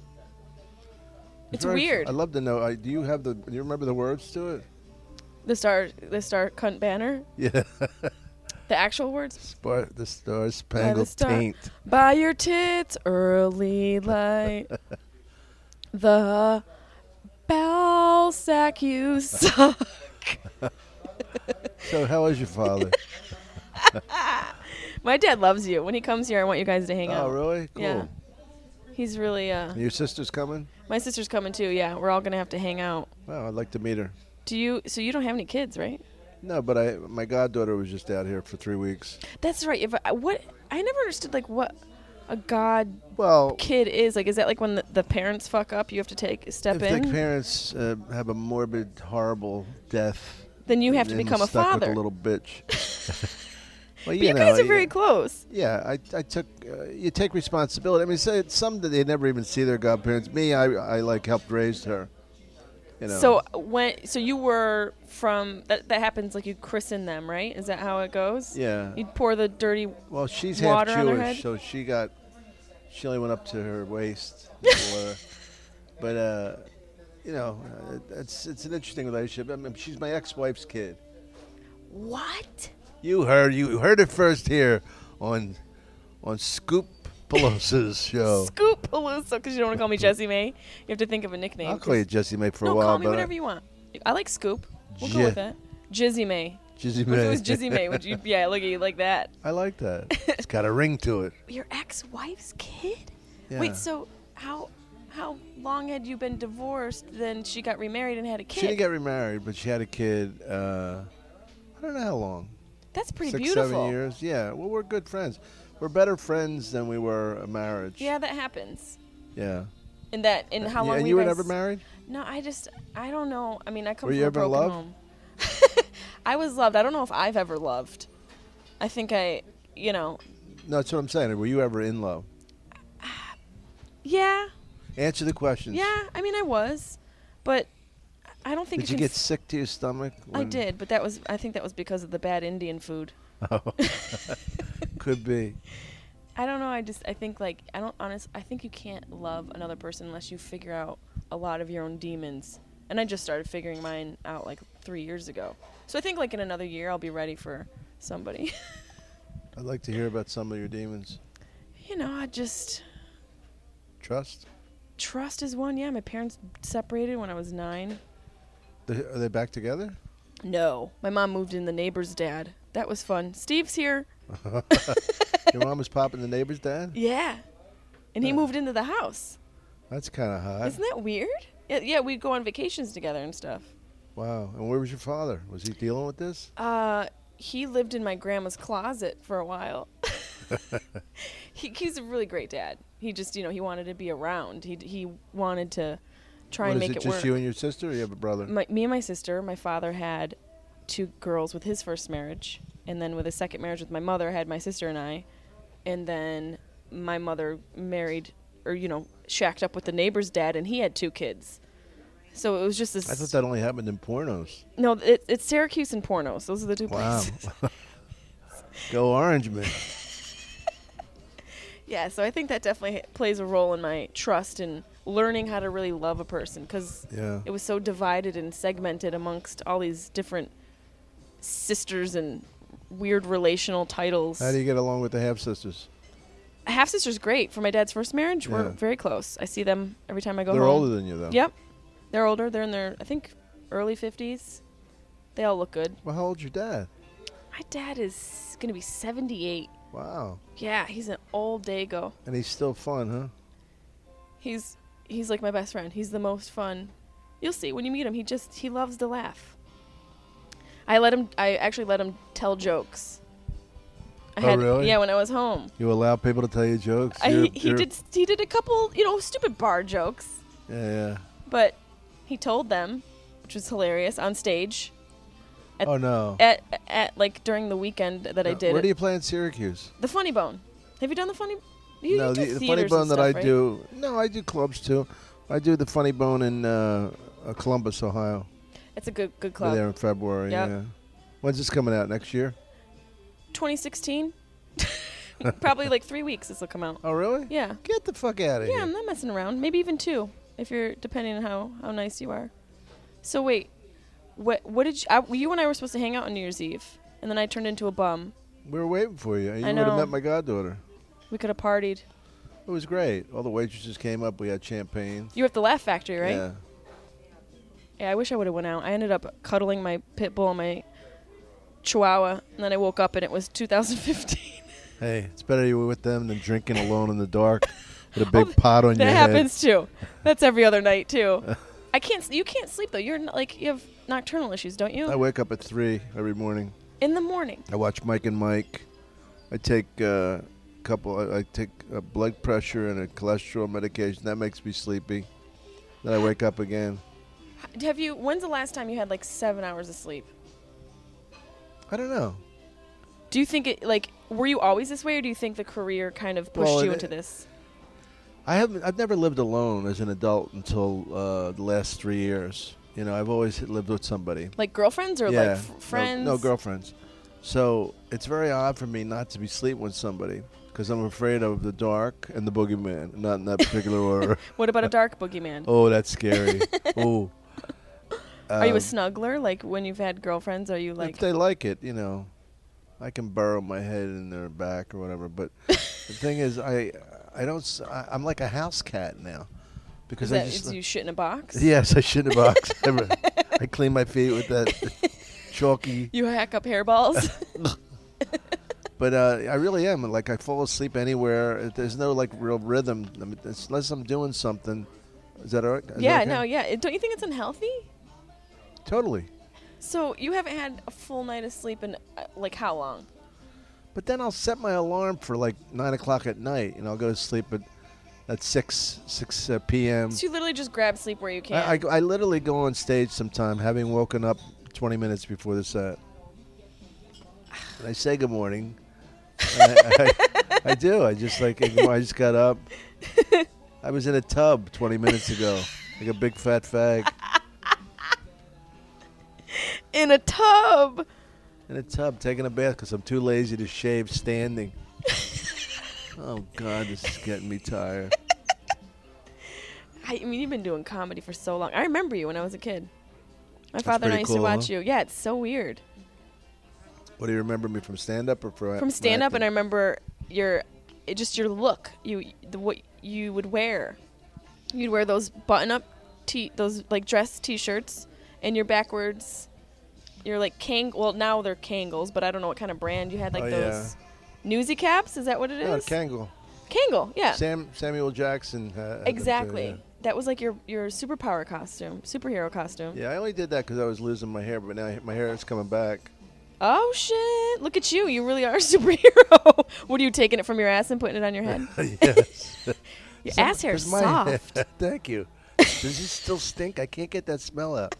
It's very- weird. I'd love to know. I, do you have the? Do you remember the words to it? The star the star cunt banner? Yeah. The actual words? Spar- the Star Spangled Star- Taint. Buy your tits early light. the bell sack you suck. So how is your father? My dad loves you. When he comes here, I want you guys to hang out. oh, really? Cool. Yeah. He's really uh Your sister's coming? my sister's coming too. Yeah, we're all going to have to hang out. Wow, I'd like to meet her. Do you so you don't have any kids, right? No, but I my goddaughter was just out here for three weeks. That's right. If I, what I never understood like what a god Well, kid is. Like is that like when the, the parents fuck up, you have to take step in? if in? the parents uh, have a morbid, horrible death, then you have to become a stuck father. With a little bitch. well, but you, guys are very close. Yeah, I, I took. Uh, you take responsibility. I mean, say some that they never even see their godparents. Me, I, I like helped raise her. You know. So when so you were from that that happens like you christen them, right? Is that how it goes? yeah. You'd pour the dirty Well, she's water half on her Jewish, head? so she got. She only went up to her waist. before- but uh, you know, uh, it's it's an interesting relationship. I mean, she's my ex-wife's kid. What? You heard you heard it first here on on Scoop Pelosa's show. Scoop Palooza, because you don't want to call me Jessimae. You have to think of a nickname. I'll call you Jessimae for no, a while, call me but whatever I, you want. I like Scoop. We'll go with that. Jizzy May. Jizzy What if May. it was Jizzy May? Would you? Yeah, look at you like that. I like that. It's got a ring to it. Your ex-wife's kid? Yeah. Wait, so how how long had you been divorced? Then she got remarried and had a kid. she didn't get remarried, but she had a kid. Uh, I don't know how long. That's pretty Six, beautiful. seven years. Yeah. Well, we're good friends. We're better friends than we were a marriage. Yeah, that happens. Yeah. And that and how Yeah, long and were you were guys- never married? No, I just I don't know. I mean, I come Were from you a ever broken love? home. I was loved. I don't know if I've ever loved. I think I, you know, No, that's what I'm saying. Were you ever in love? yeah, Answer the questions. yeah. I mean, I was, but I don't think Did you can get sick to your stomach? I when- did, but that was I think that was because of the bad Indian food. Oh. Could be. I don't know. I just I think like I don't honest. I think you can't love another person unless you figure out a lot of your own demons. And I just started figuring mine out like three years ago. So I think like in another year I'll be ready for somebody. I'd like to hear about some of your demons. you know, I just Trust? trust is one. Yeah, my parents separated when I was nine. They- Are they back together? No, my mom moved in the neighbor's dad. That was fun. Steve's here. Your mom was popping the neighbor's dad? Yeah, and he Yeah. moved into the house. That's kind of hot. Isn't that weird? Yeah, yeah, we'd go on vacations together and stuff. Wow. And where was your father? Was he dealing with this? Uh, he lived in my grandma's closet for a while. he, he's a really great dad. He just, you know, he wanted to be around. He he wanted to try What, and make it it, just work. you and your sister, or you have a brother? my, me and my sister, my father had two girls with his first marriage, and then with his second marriage with my mother, had my sister and I, and then my mother married, or you know, shacked up with the neighbor's dad, and he had two kids. So it was just this. I thought that only happened in pornos. no, it, it's Syracuse and pornos. Those are the two Wow. places. Go Orange Man. Yeah, so I think that definitely plays a role in my trust and learning how to really love a person because Yeah. it was so divided and segmented amongst all these different sisters and weird relational titles. How do you get along with the half sisters? Half sister's great for my dad's first marriage. We're Yeah. very close. I see them every time I go home. They're home. older than you, though. Yep, they're older. They're in their I think early fifties. They all look good. Well, how old's your dad? My dad is gonna be seventy-eight. Wow. Yeah, he's an old dago. And he's still fun, huh? He's he's like my best friend. He's the most fun. You'll see when you meet him. He just he loves to laugh. I let him. I actually let him tell jokes. I Oh, had, really? Yeah, when I was home, You allow people to tell you jokes? I, You're- he, you're- did he did a couple you know stupid bar jokes, Yeah, yeah. but he told them, which was hilarious on stage. At- oh, no. At at like during the weekend that I Uh, did Where it. do you play in Syracuse? the Funny Bone. Have you done the Funny? You, no, you the, the funny bone and that I right? do. No, I do clubs too. I do the funny bone in uh, uh, Columbus, Ohio. It's a good good We're club. there in February. Yep. Yeah. When's this coming out next year? 2016. Probably like three weeks. This will come out. Oh, really? Yeah. Get the fuck out of here. Yeah. I'm not messing around. Maybe even two, if you're depending on how how nice you are. So wait, what what did you? I, you and I were supposed to hang out on New Year's Eve, and then I turned into a bum. We were waiting for you. You I would have met my goddaughter. We could have partied. It was great. All the waitresses came up. We had champagne. You were at the Laugh Factory, right? Yeah. Yeah, I wish I would have went out. I ended up cuddling my pit bull and my chihuahua, and then I woke up and it was 2015. Hey, it's better you were with them than drinking alone in the dark with a big Oh, pot on your head. that happens too. That's every other night too. I can't. You can't sleep though. You're n- like you have nocturnal issues, don't you? I wake up at three every morning. In the morning. I watch Mike and Mike. I take uh, a couple. I, I take a blood pressure and a cholesterol medication. That makes me sleepy. Then I wake up again. Have you? When's the last time you had like seven hours of sleep? I don't know. Do you think it like were you always this way, or do you think the career kind of pushed Well, you it- into this? I haven't. I've never lived alone as an adult until uh, the last three years. You know, I've always lived with somebody. Like girlfriends or like no- f- friends? No, girlfriends. So it's very odd for me not to be sleeping with somebody because I'm afraid of the dark and the boogeyman. Not in that particular order. What about a dark boogeyman? Oh, that's scary. oh. Are you a Um, snuggler? Like when you've had girlfriends, are you like? if they like it, you know, I can burrow my head in their back or whatever. But the thing is, I, I don't. s- I, am like a house cat now, because Is I that just. is you shit in a box? yes, I shit in a box. I, I clean my feet with that chalky. You hack up hairballs. But uh, I really am. Like I fall asleep anywhere. There's no like real rhythm I mean, it's- unless I'm doing something. Is that all right? Is that yeah, okay? no, yeah. It- Don't you think it's unhealthy? Totally. So you haven't had a full night of sleep in uh, like how long? But then I'll set my alarm for like nine o'clock at night, and I'll go to sleep at at six six uh, p.m. So you literally just grab sleep where you can. I, I, I literally go on stage sometime having woken up 20 minutes before the set. And I say good morning. I, I, I do. I just like I just got up. I was in a tub 20 minutes ago, like a big fat fag in a tub. in a tub taking a bath because I'm too lazy to shave standing. oh God, this is getting me tired. I, mean, you've been doing comedy for so long. I remember you when I was a kid. My father and I used to watch huh? you. Yeah, it's so weird. What do you remember me from stand up or from From stand up, and I remember your, it just your look. You, the what you would wear. You'd wear those button-up, t those like dress t-shirts, and your backwards. You're like Kang. Well, now they're Kangles, but I don't know what kind of brand you had. Like Oh, those newsy caps. Is that what it is? Kangol. Kangle. Yeah. Sam Samuel Jackson. Uh, had them too, exactly. yeah. That was like your your superpower costume, superhero costume. Yeah, I only did that because I was losing my hair, but now my hair is coming back. Oh shit! Look at you. You really are a superhero. what are you taking it from your ass and putting it on your head? yes. Your ass hair is my- soft. Thank you. Does it still stink? I can't get that smell out.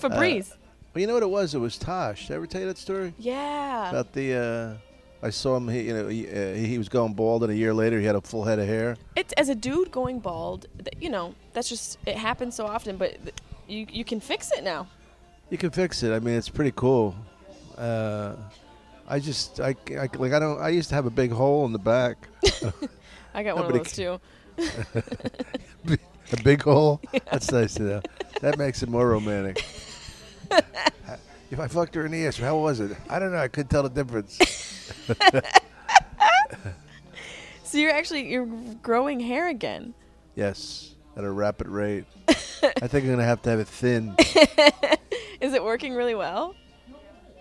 Febreze. Well, you know what it was? It was Tosh. Did I ever tell you that story yeah. about the? Uh, I saw him. He, you know, he, uh, he was going bald, and a year later, he had a full head of hair. It's as a dude going bald. th- You know, that's just it happens so often. But th- you you can fix it now. You can fix it. I mean, it's pretty cool. Uh, I just, I, I, like, I don't. I used to have a big hole in the back. I got one of Nobody those too. A big hole? That's nice to know. That makes it more romantic. If I fucked her in the ass, how was it? I don't know. I couldn't tell the difference. So you're actually you're growing hair again. yes, at a rapid rate. I think I'm going to have to have it thin. Is it working really well?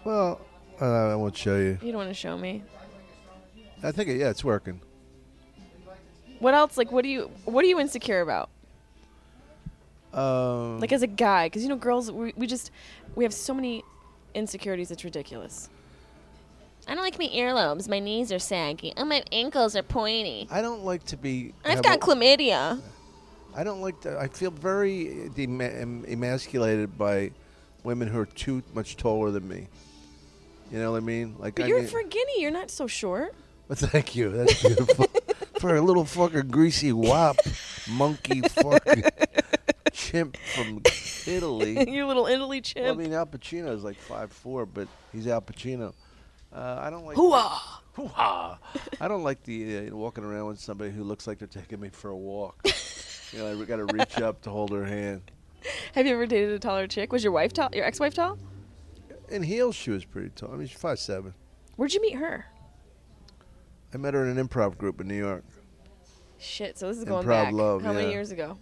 Well, uh, I won't show you. You don't want to show me. I think, it, yeah, it's working. What else? Like, what do you what are you insecure about? Um, Like as a guy, because you know, girls, we, we just we have so many insecurities. It's ridiculous. I don't like my earlobes. My knees are saggy. Oh, my ankles are pointy. I don't like to be. I've got a- chlamydia. I don't like to. I feel very dema- em- emasculated by women who are too much taller than me. You know what I mean? Like But I you're mean, for guinea. You're not so short. Well, thank you. That's beautiful. For a little fucking greasy wop, monkey fucking chimp from Italy. you little Italy well, I mean, Al Pacino is like five four, but he's Al Pacino. Uh, I don't like. Hoo-ah! Hoo-ha. I don't like the uh, walking around with somebody who looks like they're taking me for a walk. you know, I got to reach up to hold her hand. Have you ever dated a taller chick? Was your wife tall? Your ex-wife tall? In heels, she was pretty tall. I mean, she's five seven. Where'd you meet her? I met her in an improv group in New York. Shit. So this is going Improv back. love, How many years ago?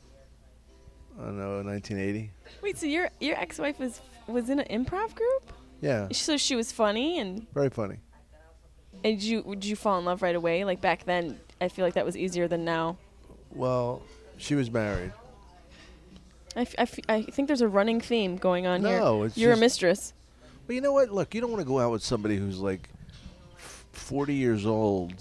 I don't know, 1980. Wait. So your your ex-wife was was in an improv group? Yeah, So she was funny and very funny. and did you did you fall in love right away? Like back then, I feel like that was easier than now. Well, she was married. I, f- I, f- I think there's a running theme going on here. No, it's You're a mistress. But you know what? Look, you don't want to go out with somebody who's like 40 years old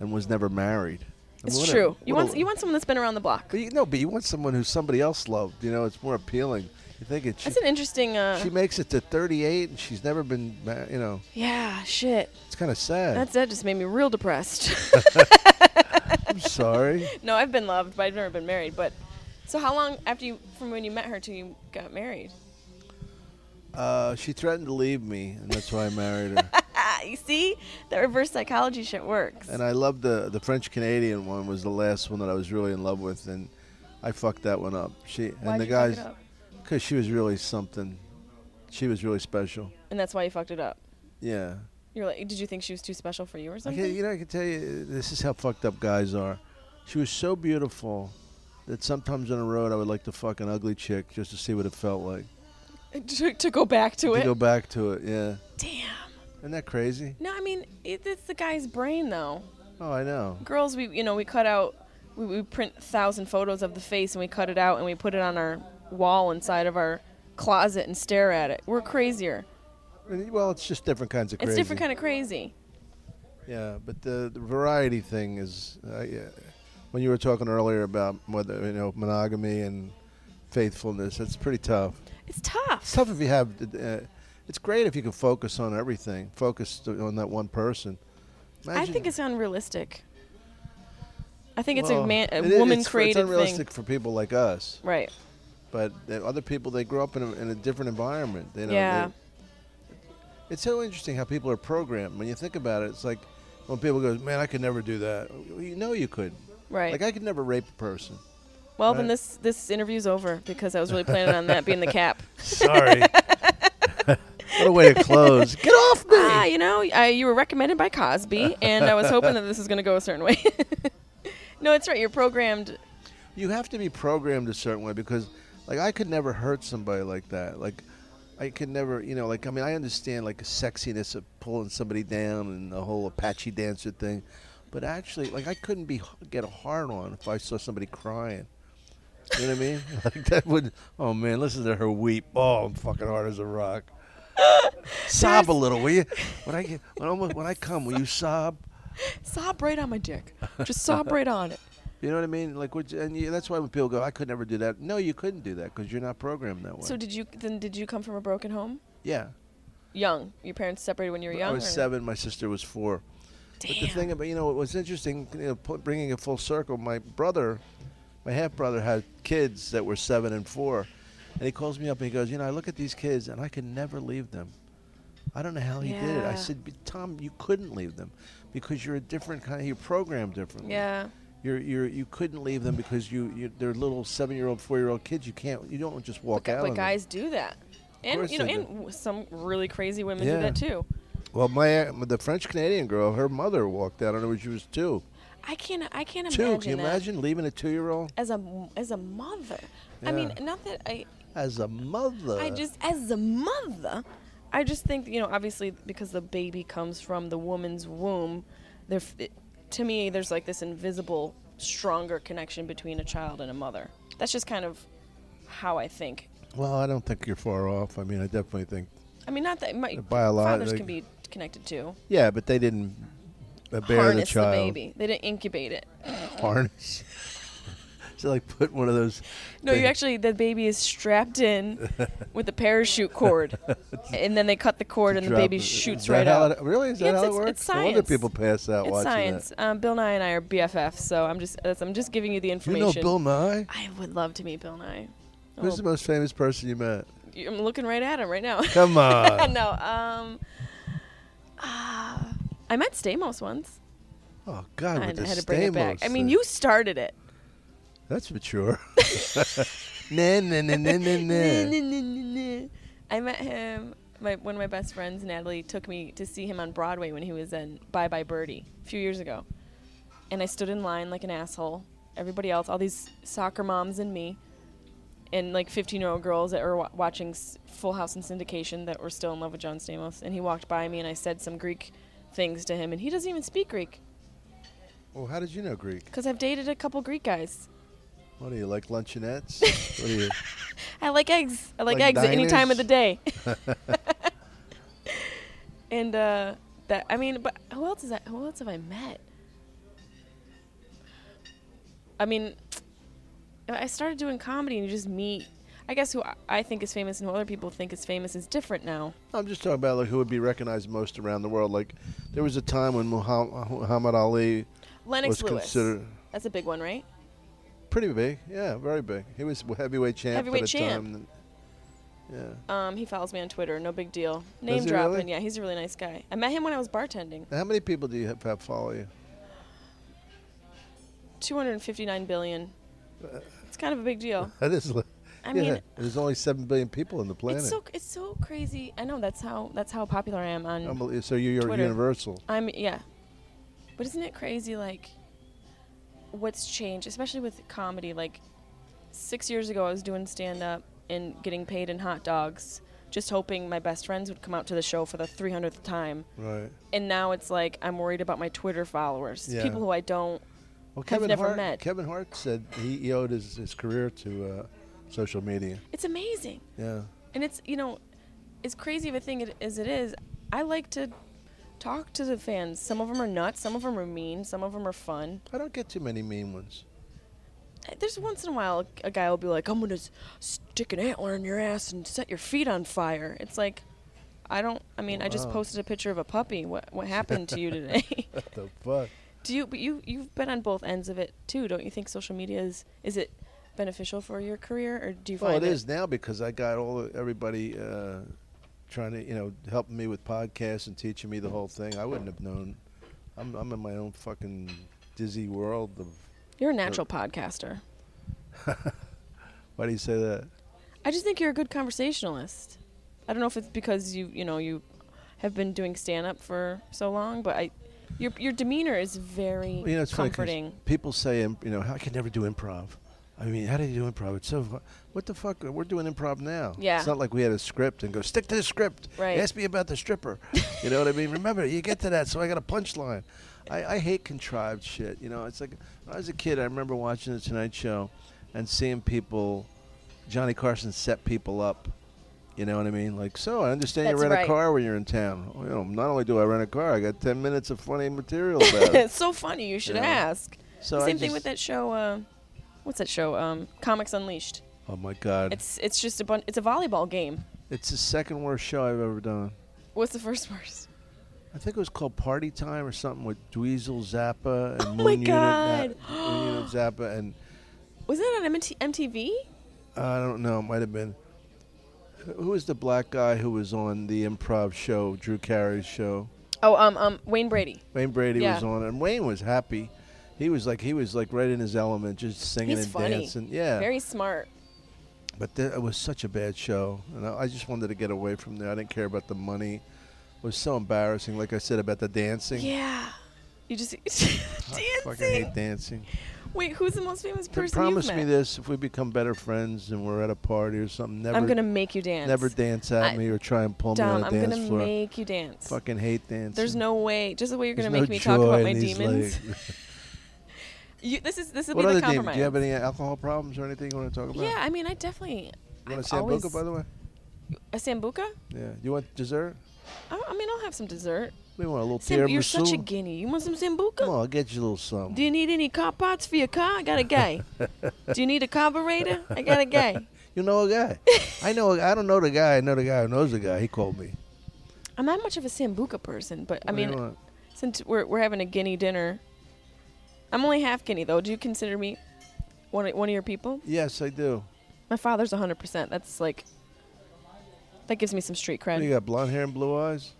and was never married. It's true. You want you want someone that's been around the block. But you, no, but you want someone who somebody else loved. You know, it's more appealing. You think it's That's an interesting. Uh, she makes it to 38 and she's never been. ma- You know, yeah, shit. it's kind of sad. That's that just made me real depressed. I'm sorry. no, I've been loved, but I've never been married. But so how long after you from when you met her till you got married? Uh, she threatened to leave me, and that's why I married her. Ah, you see, that reverse psychology shit works. and I loved the the French Canadian one was the last one that I was really in love with, and I fucked that one up. She Why'd and the you guys, because she was really something. She was really special. and that's why you fucked it up. Yeah. You're like, did you think she was too special for you or I something? can, you know, I can tell you, this is how fucked up guys are. She was so beautiful that sometimes on the road I would like to fuck an ugly chick just to see what it felt like. to, to go back to to it. To go back to it, yeah. Damn. Isn't that crazy? No, I mean it, it's the guy's brain though. Oh, I know. Girls, we you know we cut out, we, we print a thousand photos of the face and we cut it out and we put it on our wall inside of our closet and stare at it. We're crazier. Well, it's just different kinds of crazy. It's different kind of crazy. Yeah, but the, the variety thing is, uh, yeah, when you were talking earlier about whether you know monogamy and faithfulness, it's pretty tough. It's tough. It's tough if you have. Uh, it's great if you can focus on everything, focus on that one person. I think it's unrealistic. I think it's a man, a it is- woman it's, created It's unrealistic for people like us. Right. but the other people they grow up in a, in a different environment. You know, Yeah. they- it's so interesting how people are programmed. When you think about it, it's like when people go, "Man, I could never do that." Well, you know, you could. Right. Like I could never rape a person. well, then right. this this interview's over because I was really planning on that being the cap. Sorry. What a way to close. Get off me. ah, you know, I, you were recommended by Cosby, and I was hoping that this was going to go a certain way. no, it's right. You're programmed. You have to be programmed a certain way because, like, I could never hurt somebody like that. Like, I could never, you know, like, I mean, I understand, like, the sexiness of pulling somebody down and the whole Apache dancer thing. But actually, like, I couldn't be get a hard on if I saw somebody crying. You know what I mean? Like, that would, oh, man, listen to her weep. Oh, I'm fucking hard as a rock. sob a little, will you? When I get, when, almost, when I come, will you sob? Sob right on my dick. Just sob right on it. You know what I mean? Like, which, and you, that's why when people go, "I could never do that." No, you couldn't do that because you're not programmed that way. So did you then? Did you come from a broken home? yeah, Young. Your parents separated when you were young. I was or- seven. My sister was four. Damn. But the thing about you know what was interesting, you know, bringing it full circle. My brother, my half brother, had kids that were seven and four, and he calls me up and he goes, "You know, I look at these kids and I can never leave them. I don't know how he did it." I said, "But "Tom, you couldn't leave them because you're a different kind. Of, you're programmed differently. yeah. You're, you're you couldn't leave them because you, you they're little seven year old, four year old kids. You can't you don't just walk But, out. but on them. guys do that. And you know, and w- some really crazy women Yeah. do that too. Well, my the French Canadian girl, her mother walked out on her when she was two. I can't. I can't Two? imagine. Can you imagine leaving a two year old As a as a mother. I mean, not that I. as a mother? I just as a mother, I just think you know obviously because the baby comes from the woman's womb, there it, to me there's like this invisible stronger connection between a child and a mother. That's just kind of how I think. Well, I don't think you're far off. I mean, I definitely think. I mean, not that my The biolo- fathers like- can be connected too. Yeah, but they didn't bear Harness the child. baby. They didn't incubate it. Harness. so like put one of those. No, you actually the baby is strapped in with a parachute cord, and then they cut the cord and the baby it. shoots right out. it- really? Is that Yes, how it works? it's No wonder people pass out It's watching science. Um, Bill Nye and I are BFFs, so I'm just I'm just giving you the that. You information. know Bill Nye? I would love to meet Bill Nye. Who's Oh. the most famous person you met? I'm looking right at him right now. Come on. no, um, ah, I met Stamos once. oh God, I with had, the to bring it back. I mean, you started it. That's mature. nah, nah, nah, nah, nah, nah. I met him. My one of my best friends, Natalie, took me to see him on Broadway when he was in Bye Bye Birdie a few years ago, and I stood in line like an asshole. Everybody else, all these soccer moms and me, and like 15-year-old girls that were wa- watching S- Full House and syndication that were still in love with John Stamos. And he walked by me, and I said some Greek things to him, and he doesn't even speak Greek Well, how did you know Greek? because I've dated a couple Greek guys. What do you like luncheonettes? what do you? I like eggs. I like, Like eggs at any time of the day. and uh, that I mean, but who else is that? Who else have I met? I mean, I started doing comedy and you just meet. I guess who I- think is famous and who other people think is famous is different now. I'm just talking about like who would be recognized most around the world. Like there was a time when Muhammad, Muhammad Ali Lennox was Lewis. considered That's a big one, right? Pretty big. Yeah, very big. He was heavyweight champ Heavyweight at the champ. time. Yeah. Um, he follows me on Twitter. No big deal. Name dropping. really? Yeah, he's a really nice guy. I met him when I was bartending. How many people do you have, have follow you? 259 billion. It's kind of a big deal. That is. li- I yeah, mean, there's only seven billion people on the planet. It's so it's so crazy. I know that's how that's how popular I am on. So you're Twitter. universal. I'm yeah, but isn't it crazy? Like, what's changed, especially with comedy? Like, six years ago, I was doing stand up and getting paid in hot dogs, just hoping my best friends would come out to the show for the 300th time. Right. And now it's like I'm worried about my Twitter followers, Yeah. people who I don't. Well, Have Kevin never Hart. met. Kevin Hart said he, he owed his, his career to uh, social media. It's amazing. Yeah. And it's, you know, as crazy of a thing it- as it is, I like to talk to the fans. Some of them are nuts, some of them are mean, some of them are fun. I don't get too many mean ones. Uh, There's once in a while a guy will be like, I'm going to stick an antler in your ass and set your feet on fire. It's like, I don't, I mean, I just posted a picture of a puppy. What what happened to you today? What the fuck? Do you, but you, you've been on both ends of it too, don't you think social media is, is it beneficial for your career or do you Well, find it is now because I got all the- everybody uh, trying to, you know, helping me with podcasts and teaching me the whole thing. I wouldn't have known. I'm, I'm in my own fucking dizzy world of. You're a er natural podcaster. Why do you say that? I just think you're a good conversationalist. I don't know if it's because you you know you have been doing stand up for so long, but I your your demeanor is very Well, you know, it's funny comforting. people say, you know, I can never do improv. I mean, how do you do improv? It's so. fu- What the fuck? We're doing improv now. Yeah. It's not like we had a script and go stick to the script. Right. Ask me about the stripper. you know what I mean? Remember, you get to that, so I got a punchline. I, I hate contrived shit. You know, it's like when I was a kid, I remember watching the Tonight Show and seeing people, Johnny Carson set people up. You know what I mean? Like, so I understand That's you rent right. a car when you're in town. Well, you know, not only do I rent a car, I got ten minutes of funny material about it. it's so funny. You should Yeah. ask. So Same thing with that show. Uh, what's that show? Um, Comics Unleashed. Oh my God! It's it's just a bun- It's a volleyball game. It's the second worst show I've ever done. What's the first worst? I think it was called Party Time or something with Dweezil Zappa and Oh Moon my Unit, God. Na- Moon Unit Zappa, and Was that on MT- MTV? I don't know, it might have been. Who was the black guy who was on the improv show, Drew Carey's show? Oh, um, um, Wayne Brady. Wayne Brady Yeah. was on, it, and Wayne was happy. He was like he was like right in his element, just singing He's and funny. dancing. Yeah, Very smart. But th- it was such a bad show, and I, I just wanted to get away from there. I didn't care about the money. It was so embarrassing. Like I said about the dancing. Yeah. You just dancing. I fucking hate dancing. Wait, who's the most famous person promise you've me this: if we become better friends and we're at a party or something, never, I'm gonna make you dance. never dance at I- me or try and pull me Dom, on a I'm dance gonna make you dance. Fucking hate dancing. There's no way. Just the way you're There's gonna no make me talk about my demons. You, this is this will what be other the compromise. Do you have any alcohol problems or anything you want to talk about? Yeah, I mean, I definitely. You want I've a sambuca, by the way? A sambuca? Yeah. You want dessert? I, I mean, I'll have some dessert. We want a little Sam, you're such a guinea. You want some sambuca? Come on, I'll get you a little something. Do you need any car parts for your car? I got a guy. Do you need a carburetor? I got a guy. You know a guy. I know. A, I don't know the guy. I know the guy who knows the guy. He called me. I'm not much of a sambuca person, but I What you mean, since we're we're having a guinea dinner, I'm only half guinea though. Do you consider me one of, one of your people? yes, I do. My father's 100%. That's like that gives me some street What, you got blonde hair and blue eyes?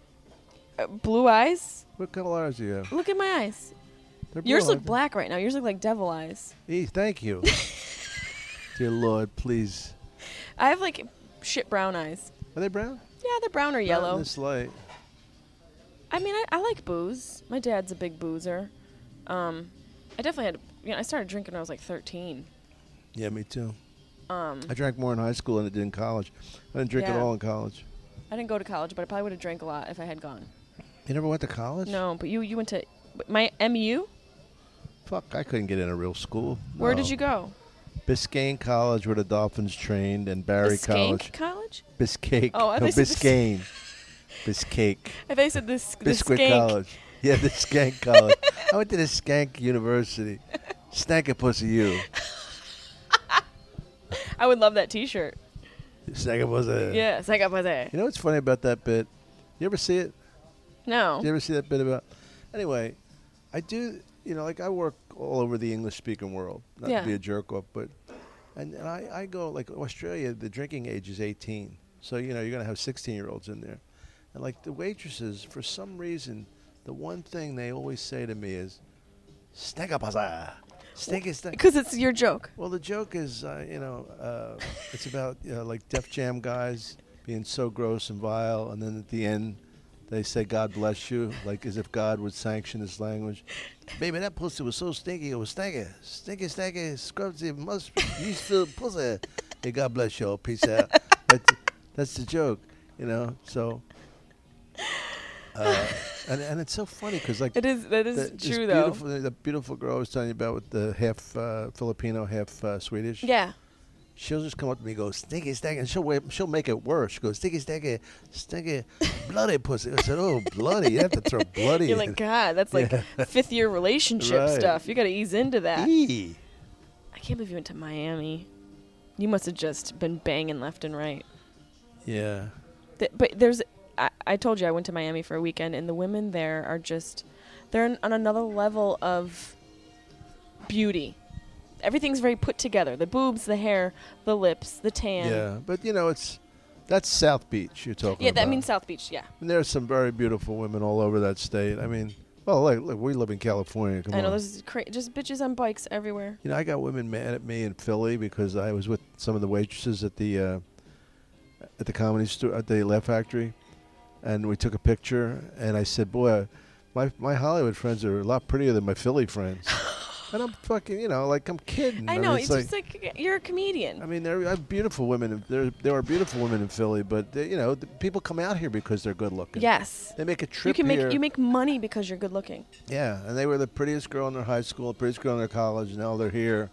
Uh, blue eyes? What color eyes do you have? Look at my eyes. They're Yours blue, look black right now. Yours look like devil eyes. E, thank you. Dear Lord, please. I have like shit brown eyes. Are they brown? Yeah, they're brown or Not in yellow. this light. I mean, I, I like booze. My dad's a big boozer. Um, I definitely had. You know, I started drinking when I was like 13. Yeah, me too. Um, I drank more in high school than I did in college. I didn't drink at Yeah. all in college. I didn't go to college, but I probably would have drank a lot if I had gone. You never went to college? No, but you you went to my MU. Fuck, I couldn't get in a real school. Where did No. you go? Biscayne College, where the Dolphins trained, and Barry Biscayne College. College? Biscayne. Oh, I no, thought you said Biscayne. Biscayne. I thought you said this. the Biscuit. College. Yeah, the Skank College. I went to the Skank University. Stank a pussy you. I would love that T-shirt. Stank a pussy. Yeah, like up there. You know what's funny about that bit? You ever see it? No. Did you ever see that bit about? Anyway, I do. You know, like I work all over the English-speaking world. Not Yeah. to be a jerk off, but and, and I, I go like Australia. The drinking age is 18, so you know you're gonna have 16-year-olds in there, and like the waitresses, for some reason, the one thing they always say to me is, "Stank a pussy, stink. Because it's your joke. Well, the joke is, uh, you know, uh, it's about you know, like Def Jam guys being so gross and vile, and then at the end they say "God bless you," like as if God would sanction this language. Baby, that pussy was so stinky, it was stinky, stinky, stinky, scrubsy, must use filled pussy. Hey, God bless you, all. peace out. That's, that's the joke, you know. So, uh, and and it's so funny because like It is. That is the, true, though. beautiful, The beautiful girl I was telling you about with the half uh, Filipino, half uh, Swedish. Yeah. She'll just come up to me and go, stinky, stinky. And she'll, wait, she'll make it worse. She goes, stinky, stinky, stinky, bloody pussy. I said, oh, bloody. You have to throw bloody You're like, God, that's like Yeah. fifth year relationship Right. stuff. You got to ease into that. Eee. I can't believe you went to Miami. You must have just been banging left and right. Yeah. Th- but there's, I, I told you I went to Miami for a weekend, and the women there are just, they're on- another level of beauty. Everything's very put together. The boobs, the hair, the lips, the tan. Yeah. But, you know, it's that's South Beach you're talking about. Yeah, about. that means South Beach. Yeah, And there's some very beautiful women all over that state. I mean, well, look, look we live in California. Come I know. on. There's cra- just bitches on bikes everywhere. You know, I got women mad at me in Philly because I was with some of the waitresses at the uh, at the comedy store at the Laugh Factory, and we took a picture. And I said, "Boy, my my Hollywood friends are a lot prettier than my Philly friends." and I'm fucking, you know, like I'm kidding. I mean, know. it's It's, just like you're a comedian. I mean, there are beautiful women. There there are beautiful women in Philly, but they, you know, the people come out here because they're good looking. yes. They make a You trip can make here. you make money because you're good looking. Yeah, and they were the prettiest girl in their high school, prettiest girl in their college. and Now they're here.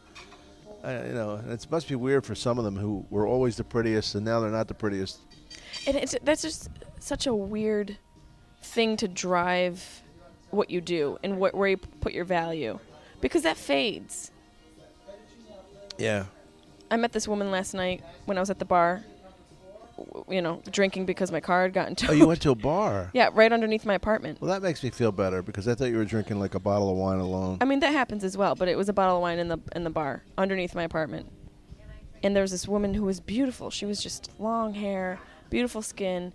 Uh, you know, and it must be weird for some of them who were always the prettiest, and now they're not the prettiest. And it's that's just such a weird thing to drive what you do and what where you put your value, because that fades. Yeah. I met this woman last night when I was at the bar. w- You know, drinking because my car had gotten towed. Oh, you went to a bar. yeah, right underneath my apartment. Well, that makes me feel better because I thought you were drinking like a bottle of wine alone. I mean that happens as well, but it was a bottle of wine in the in the bar underneath my apartment. And there was this woman who was beautiful. She was just long hair, beautiful skin,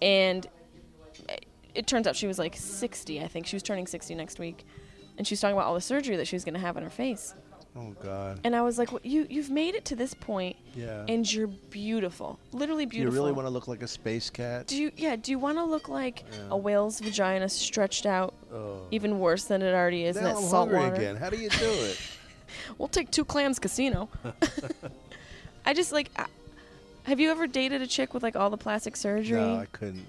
and it- turns out she was like 60. I think she was turning 60 next week, and she was talking about all the surgery that she was going to have on her face. Oh God. And I was like, well, "You you've made it to this point, Yeah. and you're beautiful, literally Do you really want to look like a space cat? Do you yeah? Do you want to look like Yeah. a whale's vagina stretched out, oh. even worse than it already is in that I'm salt water? again. How do you do it? We'll take two clams casino. I just like. I, have you ever dated a chick with like all the plastic surgery? no, I couldn't.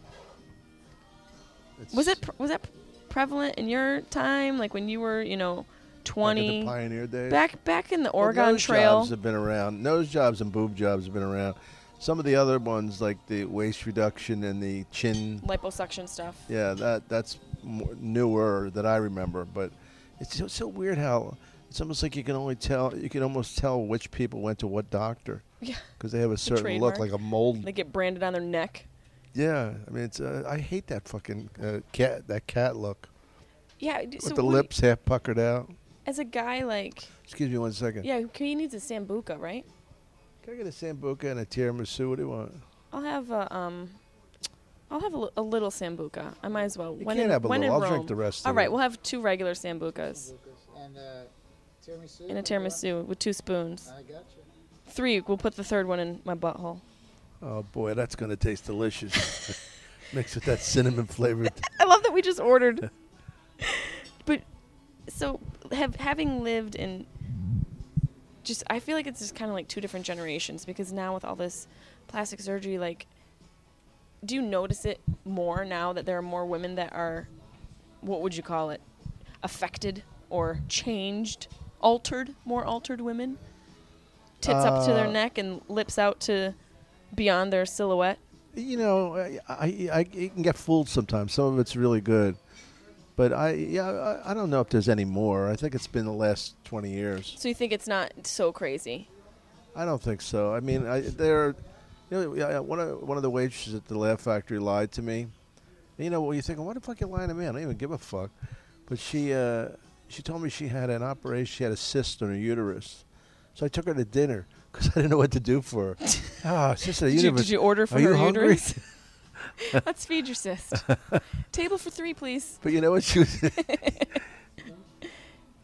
It's was it pr- was that p- prevalent in your time? Like when you were, you know, back in twenty? the pioneer days? Back back in the Well, Oregon nose Trail. jobs have been around. Nose jobs and boob jobs have been around. Some of the other ones, like the waist reduction and the chin, liposuction stuff. yeah, that that's more newer that I remember. But it's so, so weird how it's almost like you can only tell you can almost tell which people went to what doctor Yeah, because they have a certain look, trademark. like a mold. they get branded on their neck. yeah, I mean, it's uh, I hate that fucking uh, cat that cat look Yeah. d- with so the what- lips half puckered out. As a guy, like, Excuse me one second. yeah, he needs a sambuca, right? Can I get a sambuca and a tiramisu? What do you want? I'll have a um. I'll have a, li- a little sambuca. I might as well. You when can't in, have a when little. in I'll drink the rest. All of right, it. we'll have two regular sambucas And uh, tiramisu. and a tiramisu with two spoons. I got you. Three. We'll put the third one in my butthole. Oh boy, that's gonna taste delicious. Mixed with that cinnamon flavored. I love that we just ordered. but so have having lived in just I feel like it's just kind of like two different generations because now with all this plastic surgery like do you notice it more now that there are more women that are what would you call it affected or changed altered more altered women tits up to their Uh, neck and lips out to beyond their silhouette You know, I, I, I you can get fooled sometimes. Some of it's really good, but I yeah I, I don't know if there's any more. I think it's been the last twenty years. so you think it's not so crazy I don't think so. I mean, I, there, you know, yeah, one of one of the waitresses at the Laugh Factory lied to me. And, you know, well, you're thinking, what the fuck you lying to me? I don't even give a fuck. But she uh, she told me she had an operation. She had a cyst on her uterus. So I took her to dinner because I didn't know what to do for her. Ah, cyst on her Did you, did you order for Are her you hungry? Let's feed your cyst. Table for three, please. But you know what she was? Uh,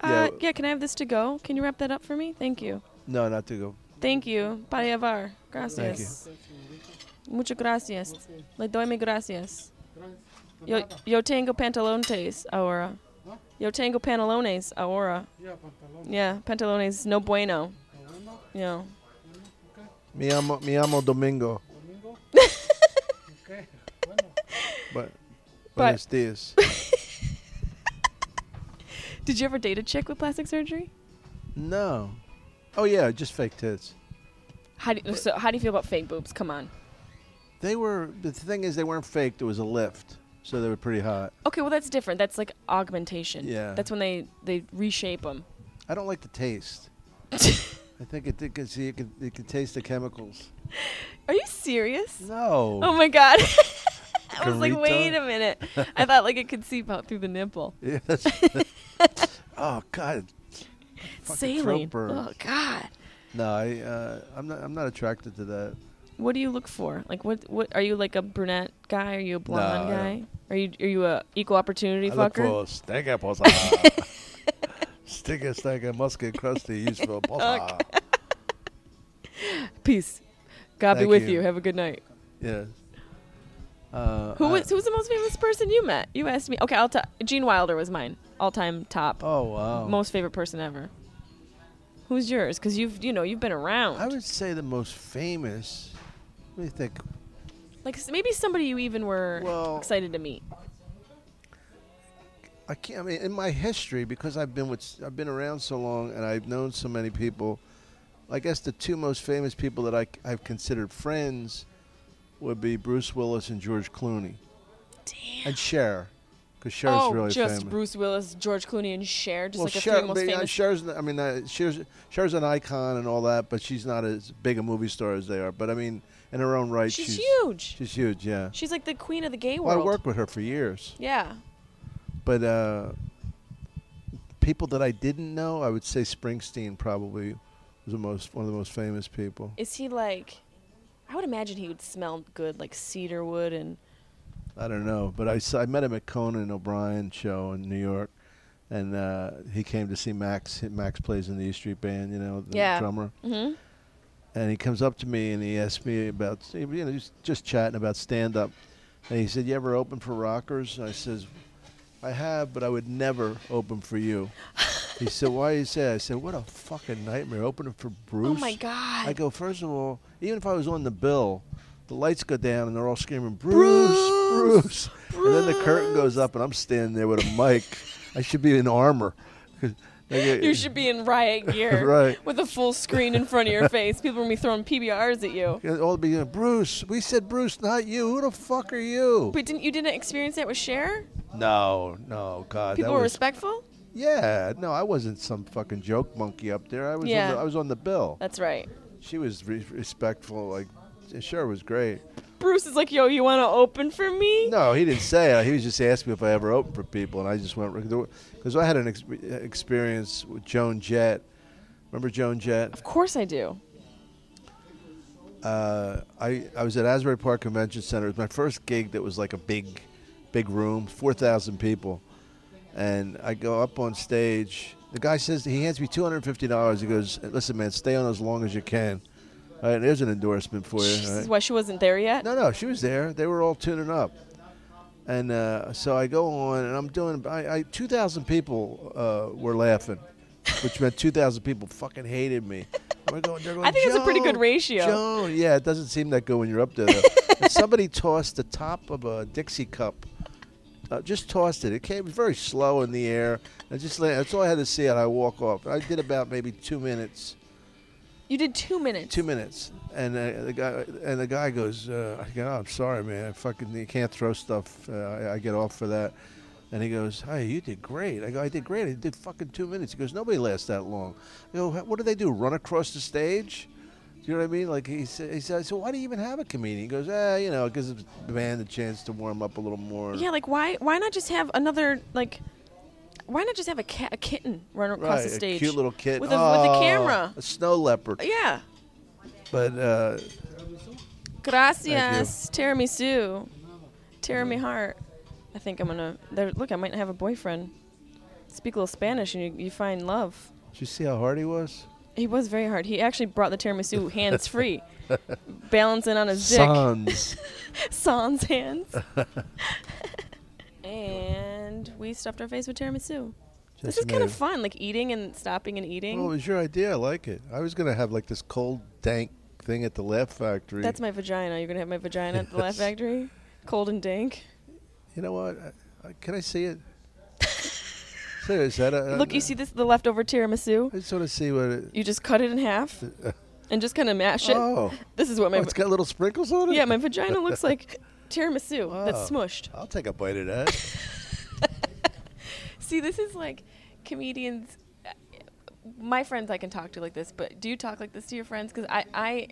Yeah. yeah, can I have this to go? Can you wrap that up for me? Thank you. no, not to go. Thank you. Pariavar. Gracias. Muchas gracias. Le doy mi gracias. Yo, yo tengo pantalones ahora. Yo tengo pantalones ahora. Yeah, pantalón. Yeah, pantalones no bueno. Bueno, Yeah. Mi amo, mi amo Domingo. domingo. okay. Bueno. But, But- buenos dias. Did you ever date a chick with plastic surgery? no. Oh yeah, just fake tits. How do you, so how do you feel about fake boobs? Come on. They were the thing is they weren't fake. There was a lift, so they were pretty hot. Okay, well that's different. That's like augmentation. Yeah. That's when they they reshape them. I don't like the taste. I think it, it can see you can you can taste the chemicals. Are you serious? No. Oh my god. I was like, wait a minute. I thought like it could seep out through the nipple. Yeah, oh God. Fucking Saline. Oh god. No, I uh, I'm not I'm not attracted to that. What do you look for? Like what what are you like a brunette guy? Are you a blonde No, guy? Are you are you a equal opportunity I look fucker? for stinky posa. Stinky, stinky, musky, crusty, useful. Peace. God be with you. you. Have a good night. Yes. Uh, Who was who's the most famous person you met? You asked me. Okay, I'll tell. Gene Wilder was mine. All time top. Oh wow. Most favorite person ever. Who's yours? Because you've you know you've been around. I would say the most famous. Let me think. like s- maybe somebody you even were Well- excited to meet. I can't. I mean, in my history, because I've been with, I've been around so long, and I've known so many people. I guess the two most famous people that I, have considered friends would be Bruce Willis and George Clooney, Damn. and Cher, because Cher's oh, really just famous. Bruce Willis, George Clooney, and Cher, just well, like the Cher, three most uh, famous. Cher's. I mean, uh, Cher's, Cher's an icon and all that, but she's not as big a movie star as they are. But I mean, in her own right, she's, she's huge. She's huge. Yeah. She's like the queen of the gay Well, I worked with her for years. Yeah. But uh, people that I didn't know, I would say Springsteen probably was the most one of the most famous people. Is he like? I would imagine he would smell good, like cedar wood and. I don't know, but I, saw, I met him at Conan O'Brien show in New York, and uh, he came to see Max. Max plays in the E Street Band, you know, the Yeah. drummer. hmm And he comes up to me and he asked me about, you know, just, just chatting about stand up. And he said, "You ever open for rockers?" And I says, "I have, but I would never open for you." he said, "Why do you say?" that?" I said, "What a fucking nightmare opening for oh Bruce." Oh my god. I go, first of all, even if I was on the bill, the lights go down and they're all screaming, bruce Bruce, Bruce. And then the curtain goes up and I'm standing there with a mic. I should be in armor. You should be in riot gear, Right. With a full screen in front of your face. People will be throwing PBRs at you. All be Bruce. We said Bruce, not you. Who the fuck are you? But didn't you didn't experience that with Cher? No, no, God. People were respectful. Yeah, no, I wasn't some fucking joke monkey up there. I was, Yeah. on, the, I was on the bill. That's right. She was re- respectful. Like, sure was great. Bruce is like, "Yo, you want to open for me?" No, he didn't say it. He was just asking me if I ever opened for people, and I just went because I had an ex- experience with Joan Jett. Remember Joan Jett? Of course I do. uh, I I was at Asbury Park Convention Center. It was my first gig that was like a big, big room, four thousand people, and I go up on stage. The guy says he hands me two hundred fifty dollars. He goes, "Listen, man, stay on as long as you can." All right, there's an endorsement for you. This right? is why she wasn't there yet. No, no, she was there. They were all tuning up, and uh, so I go on and I'm doing. I, I two thousand people uh, were laughing, which meant two thousand people fucking hated me. Going, they're going, I think it's a pretty good ratio." Joan, yeah, it doesn't seem that good when you're up there. Though. somebody tossed the top of a Dixie cup. Uh, just tossed it. It came very slow in the air. I just la- that's all I had to see, and I walk off. I did about maybe two minutes You did two minutes. two minutes, and uh, the guy and the guy goes, uh, I go, oh, I'm sorry, man. I fucking you can't throw stuff. Uh, I, I get off for that. And he goes, Hey, you did great. I go, I did great. I did fucking two minutes. He goes, Nobody lasts that long. I go, What do they do? Run across the stage? Do you know what I mean? Like he said, he said, so why do you even have a comedian? He goes, eh, you know, it gives the band a chance to warm up a little more. Yeah, like why? Why not just have another like? Why not just have a cat, a kitten run across right, the stage? a cute little kid with a with a camera. a snow leopard. Yeah. But uh, Gracias, tiramisu, tiramisu heart. I think I'm gonna. There, look, I might have a boyfriend. Speak a little Spanish, and you, you find love. did you see how hard he was? He was very hard. He actually brought the tiramisu hands free, balancing on his dick. Sons. Sans hands. and we stuffed our face with tiramisu. this is kind of fun, like eating and stopping and eating. Well, it was your idea. I like it. I was gonna have like this cold, dank thing at the Laugh Factory. That's my vagina. You're gonna have my vagina at the Laugh Factory, cold and dank. You know what? I, I, can I see it? Serious? That, uh, Look, you see this the leftover tiramisu. I just want to see what it. You just cut it in half and just kind of mash it. Oh, This is what my oh, it's got little sprinkles on it. yeah my vagina looks like tiramisu that's Oh. smushed. I'll take a bite of that. See, this is like comedians. Uh, my friends I can talk to like this, but do you talk like this to your friends? Because I, I,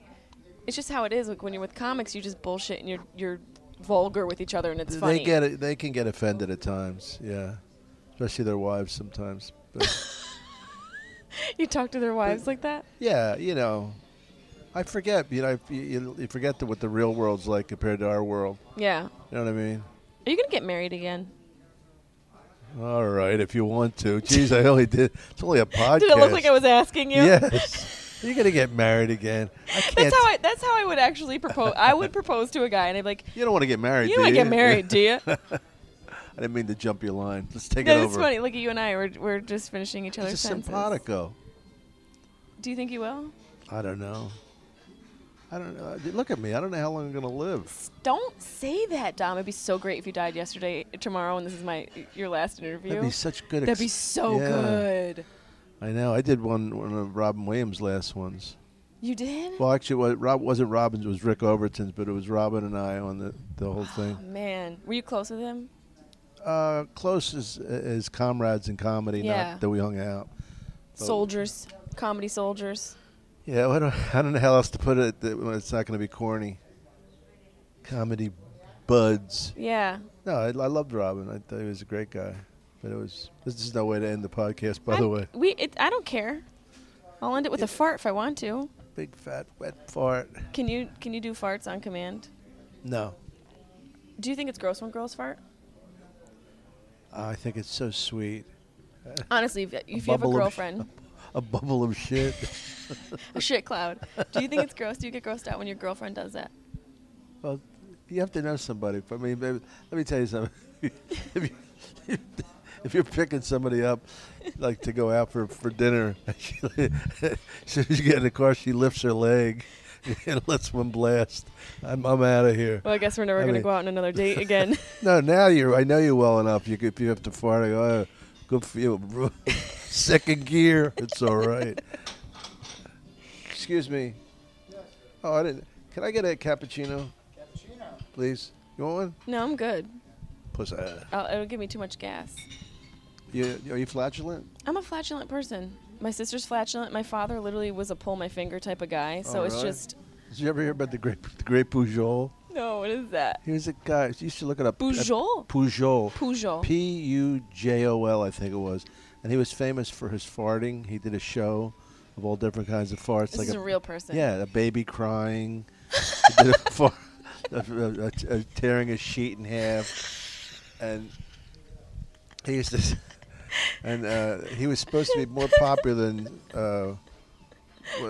it's just how it is. Like when you're with comics, you just bullshit and you're you're vulgar with each other, and it's funny. they get it. They can get offended at times. Yeah, especially their wives sometimes. But You talk to their wives like that. yeah, you know, I forget. You know, you, you, you forget the, what the real world's like compared to our world. Yeah. You know what I mean? Are you gonna get married again? All right, if you want to. Jeez, I only did. It's only a podcast. Did it look like I was asking you? Yes. You're gonna get married again. I can't. That's how I. That's how I would actually propose. I would propose to a guy, and I'd be like, you don't want to get married. "You do don't you? get married, do you?" I didn't mean to jump your line. Let's take it over. is funny. Look at you and I. We're we're just finishing each other's It's a sentences. simpatico. Do you think you will? I don't know. I don't know. Look at me. I don't know how long I'm gonna live. Don't say that, Dom. It'd be so great if you died yesterday, tomorrow, and this is my your last interview. That'd be such good. That'd be so Yeah. good. I know. I did one one of Robin Williams' last ones. You did? Well, actually, what Rob wasn't Robin's. It was Rick Overton's, but it was Robin and I on the the whole thing. Man, were you close with him? Uh, close as as comrades in comedy. Yeah. Not that we hung out. Soldiers, comedy soldiers. Yeah, I don't, I don't know how else to put it that it's not going to be corny. Comedy buds. Yeah. No, I, I loved Robin. I thought he was a great guy. But it was. This is no way to end the podcast, by the I'm- way. we. It, I don't care. I'll end it with a fart if I want to. Big fat wet fart. Can you can you do farts on command? No, Do you think it's gross when girls fart? I think it's so sweet. Honestly, if, if you have a girlfriend, A bubble of shit. a shit cloud. Do you think it's gross? Do you get grossed out when your girlfriend does that? well, you have to know somebody. I mean, baby, let me tell you something. if, you, if you're picking somebody up, like to go out for for dinner, as soon as you get in the car, she lifts her leg and lets one blast. I'm I'm out of here. Well, I guess we're never gonna go out on another date again. No, now you I know you well enough. You could, if you have to fart, I go, oh, good for you. bro." Second gear, it's all right. Excuse me. Oh, I didn't. Can I get a cappuccino, Cappuccino. please? You want one? no, I'm good. Puss. I'll, oh, it'll give me too much gas. You, are you flatulent? I'm a flatulent person. My sister's flatulent. My father literally was a pull my finger type of guy. So Oh, it's really? just Did you ever hear about the great, the great Pujol? No. What is that? He was a guy. You to look it up. Pujol. Pujol. Pujol. P U J O L, I think it was. And he was famous for his farting. He did a show of all different kinds of farts. This like is a, a real person. Yeah, a baby crying, he did a fart, a- a- tearing a sheet in half, and he used to, and uh, he was supposed to be more popular than. Uh,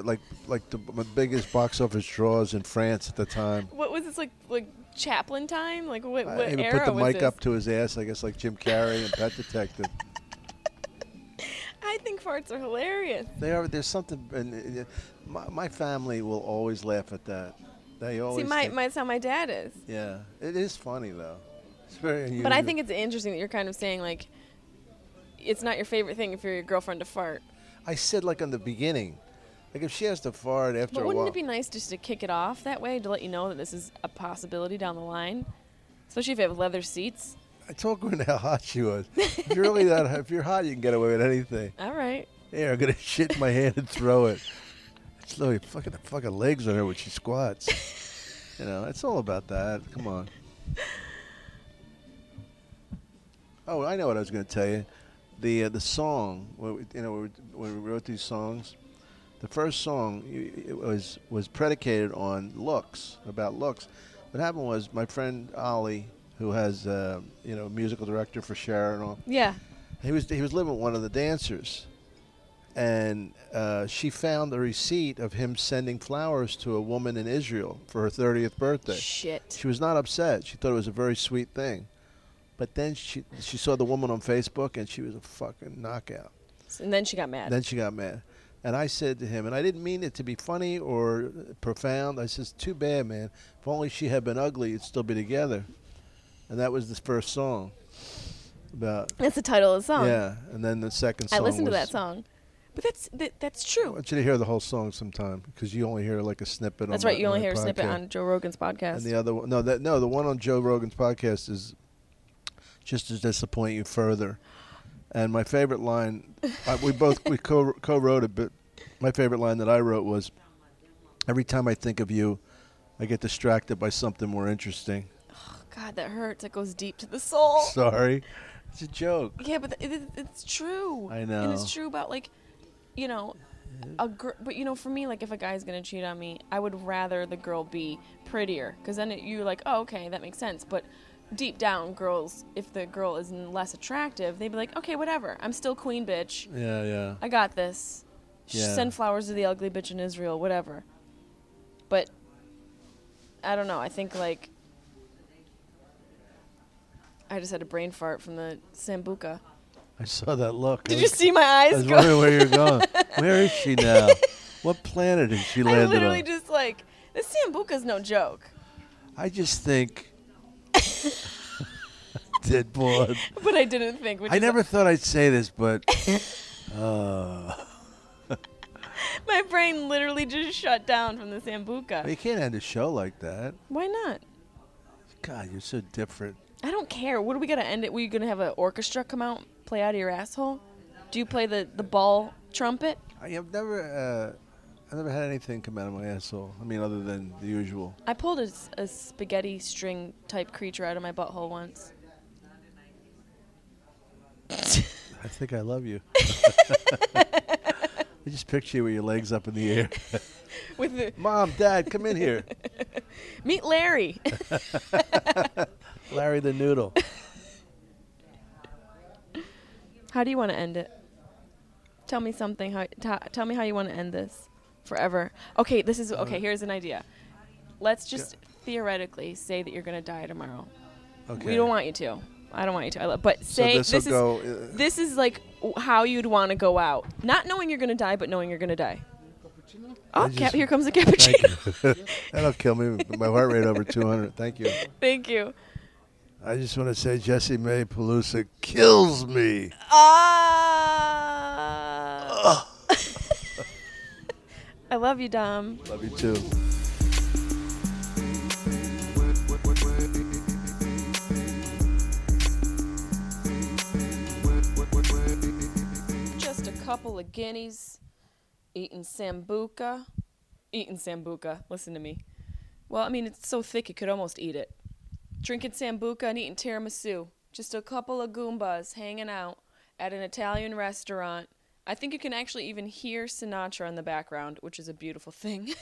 like like the biggest box office draws in France at the time. What was this like? Like Chaplin time? Like what? What he would era put the mic this? up to his ass, I guess, like Jim Carrey and Pet Detective. I think farts are hilarious. They are. There's something. And uh, my, my family will always laugh at that. They always. See, my, think- my that's how my dad is. yeah, it is funny though. It's very unusual. But I think it's interesting that you're kind of saying like, it's not your favorite thing if you're your girlfriend to fart. I said like on the beginning, like if she has to fart after But a wouldn't while. it be nice just to kick it off that way to let you know that this is a possibility down the line? Especially if you have leather seats. I told Gwen how hot she was. if you're really that, if you're hot, you can get away with anything. All right. Here, I'm gonna shit in my hand and throw it. It's literally fucking the fucking legs on her when she squats. you know, it's all about that. Come on. Oh, I know what I was gonna tell you. The uh, the song, you know, when we wrote these songs, the first song it was was predicated on looks, about looks. What happened was my friend Ollie, who has uh, you know musical director for Cher and all, Yeah. he was he was living with one of the dancers, and uh, she found a receipt of him sending flowers to a woman in Israel for her thirtieth birthday. Shit. She was not upset. She thought it was a very sweet thing, but then she she saw the woman on Facebook and she was a fucking knockout. And then she got mad. Then she got mad. And I said to him, and I didn't mean it to be funny or profound. I says, "Too bad, man. If only she had been ugly, you'd still be together." And that was the first song about That's the title of the song. yeah, and then the second song. I listened to that song. But that's that, that's I want you to hear the whole song sometime because you only hear like a snippet. That's on right. You only hear a snippet on Joe Rogan's podcast. And the other one, no, that no, the one on Joe Rogan's podcast is just to disappoint you further. And my favorite line, I, we both we co co-wrote it, but my favorite line that I wrote was, "Every time I think of you, I get distracted by something more interesting." Oh God, that hurts. It goes deep to the soul. Sorry, it's a joke. Yeah, but th- it, it's true. I know, And it's true about like, you know, a girl. But you know, for me, like if a guy's gonna cheat on me, I would rather the girl be prettier, because then it, you're like, oh, okay, that makes sense. But deep down, girls, if the girl is less attractive, they'd be like, okay, whatever. I'm still queen, bitch. Yeah, yeah. I got this. Yeah. Send flowers to the ugly bitch in Israel, whatever. But I don't know. I think like I just had a brain fart from the sambuca. I saw that look. I Did you see my eyes? I was go? wondering where you're going. Where is she now? What planet is she I landed literally on? just like this sambuca's no joke. I just think. Dead boy. But I didn't think. Which I is- never thought I'd say this, but uh, My brain literally just shut down from the sambuca. you can't end a show like that. Why not? God, you're so different. I don't care. What are we gonna end it? We gonna have an orchestra come out, play out of your asshole? Do you play the the ball trumpet? I have never, uh, I've never had anything come out of my asshole. I mean, other than the usual. I pulled a, s- a spaghetti string type creature out of my butthole once. I think I love you. I just picture you with your legs up in the air. With the Mom, Dad, come in here. meet Larry. Larry the Noodle. how do you want to end it? Tell me something. How ta tell me how you want to end this forever. Okay, this is okay. Here's an idea. Let's just theoretically say that you're gonna die tomorrow. Okay. We don't want you to. I don't want you to. I lo- But So say this this, is go. Uh, this is like w- how you'd want to go out, not knowing you're gonna die, but knowing you're gonna die. Cappuccino? Oh, cap- just- here comes a cappuccino. That'll kill me. My heart rate over 200. Thank you. Thank you. I just want to say Jessimae Peluso kills me. Ah. I love you, Dom. Love you too. Just a couple of guineas, eating sambuca. Eating sambuca. Listen to me. Well, I mean, it's so thick you could almost eat it. Drinking sambuca and eating tiramisu. Just a couple of goombas hanging out at an Italian restaurant. I think you can actually even hear Sinatra in the background, which is a beautiful thing.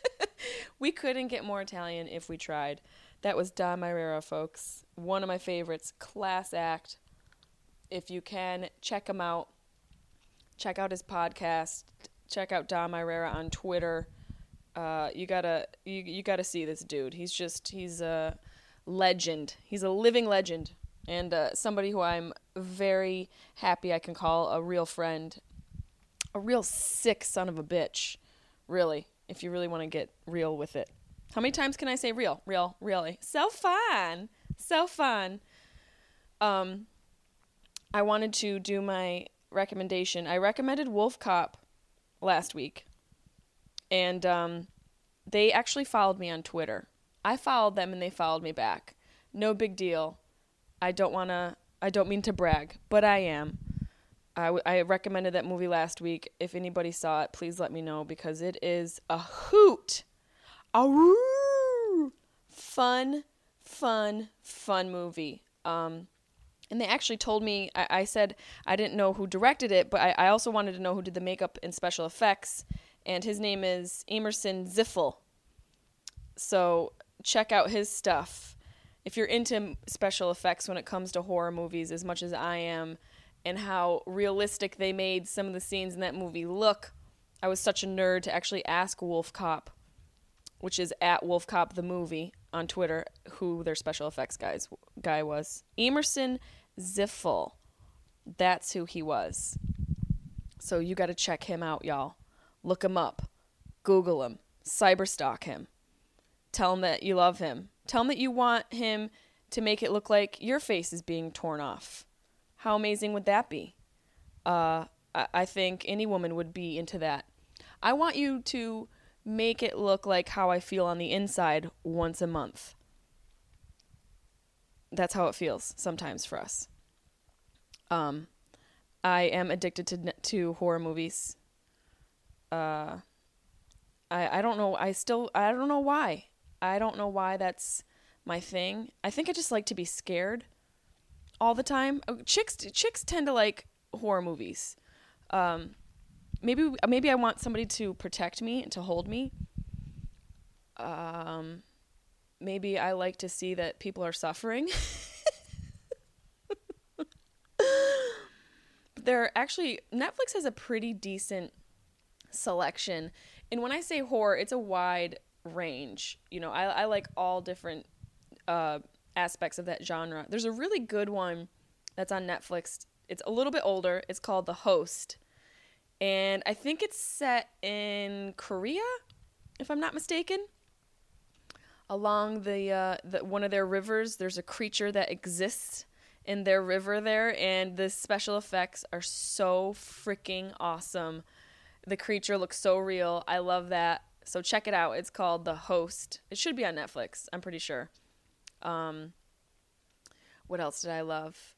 we couldn't get more Italian if we tried. That was Dom Irrera, folks. One of my favorites. Class act. If you can, check him out. Check out his podcast. Check out Dom Irrera on Twitter. Uh, you gotta you, you gotta see this dude. He's just he's a legend. He's a living legend and uh, somebody who I'm very happy I can call a real friend, a real sick son of a bitch. Really, if you really want to get real with it. How many times can I say real? Real, really. So fun. So fun. Um I wanted to do my recommendation. I recommended Wolf Cop last week. And um they actually followed me on Twitter. I followed them and they followed me back. No big deal. I don't want to I don't mean to brag, but I am. I, w- I recommended that movie last week. If anybody saw it, please let me know because it is a hoot. A fun, fun, fun movie. Um, and they actually told me, I, I said I didn't know who directed it, but I, I also wanted to know who did the makeup and special effects. And his name is Emersen Ziffle. So check out his stuff. If you're into special effects when it comes to horror movies as much as I am, and how realistic they made some of the scenes in that movie look, I was such a nerd to actually ask Wolf Cop, which is at Wolf Cop the movie on Twitter, who their special effects guys guy was. Emersen Ziffle. That's who he was. So you got to check him out, y'all. Look him up. Google him. Cyberstalk him. Tell him that you love him. Tell him that you want him to make it look like your face is being torn off. How amazing would that be? Uh, I, I think any woman would be into that. I want you to make it look like how I feel on the inside once a month. That's how it feels sometimes for us. Um, I am addicted to to horror movies. Uh, I I don't know. I still I don't know why. I don't know why that's my thing. I think I just like to be scared all the time. Uh, Chicks chicks tend to like horror movies. Um, maybe maybe I want somebody to protect me and to hold me. Um, maybe I like to see that people are suffering. there actually Netflix has a pretty decent selection. And when I say horror, it's a wide range. You know, I, I like all different uh, aspects of that genre. There's a really good one that's on Netflix. It's a little bit older. It's called The Host. And I think it's set in Korea, if I'm not mistaken. Along the, uh, the one of their rivers, there's a creature that exists in their river there, and the special effects are so freaking awesome. The creature looks so real. I love that. So check it out. It's called The Host. It should be on Netflix. I'm pretty sure. Um, what else did I love?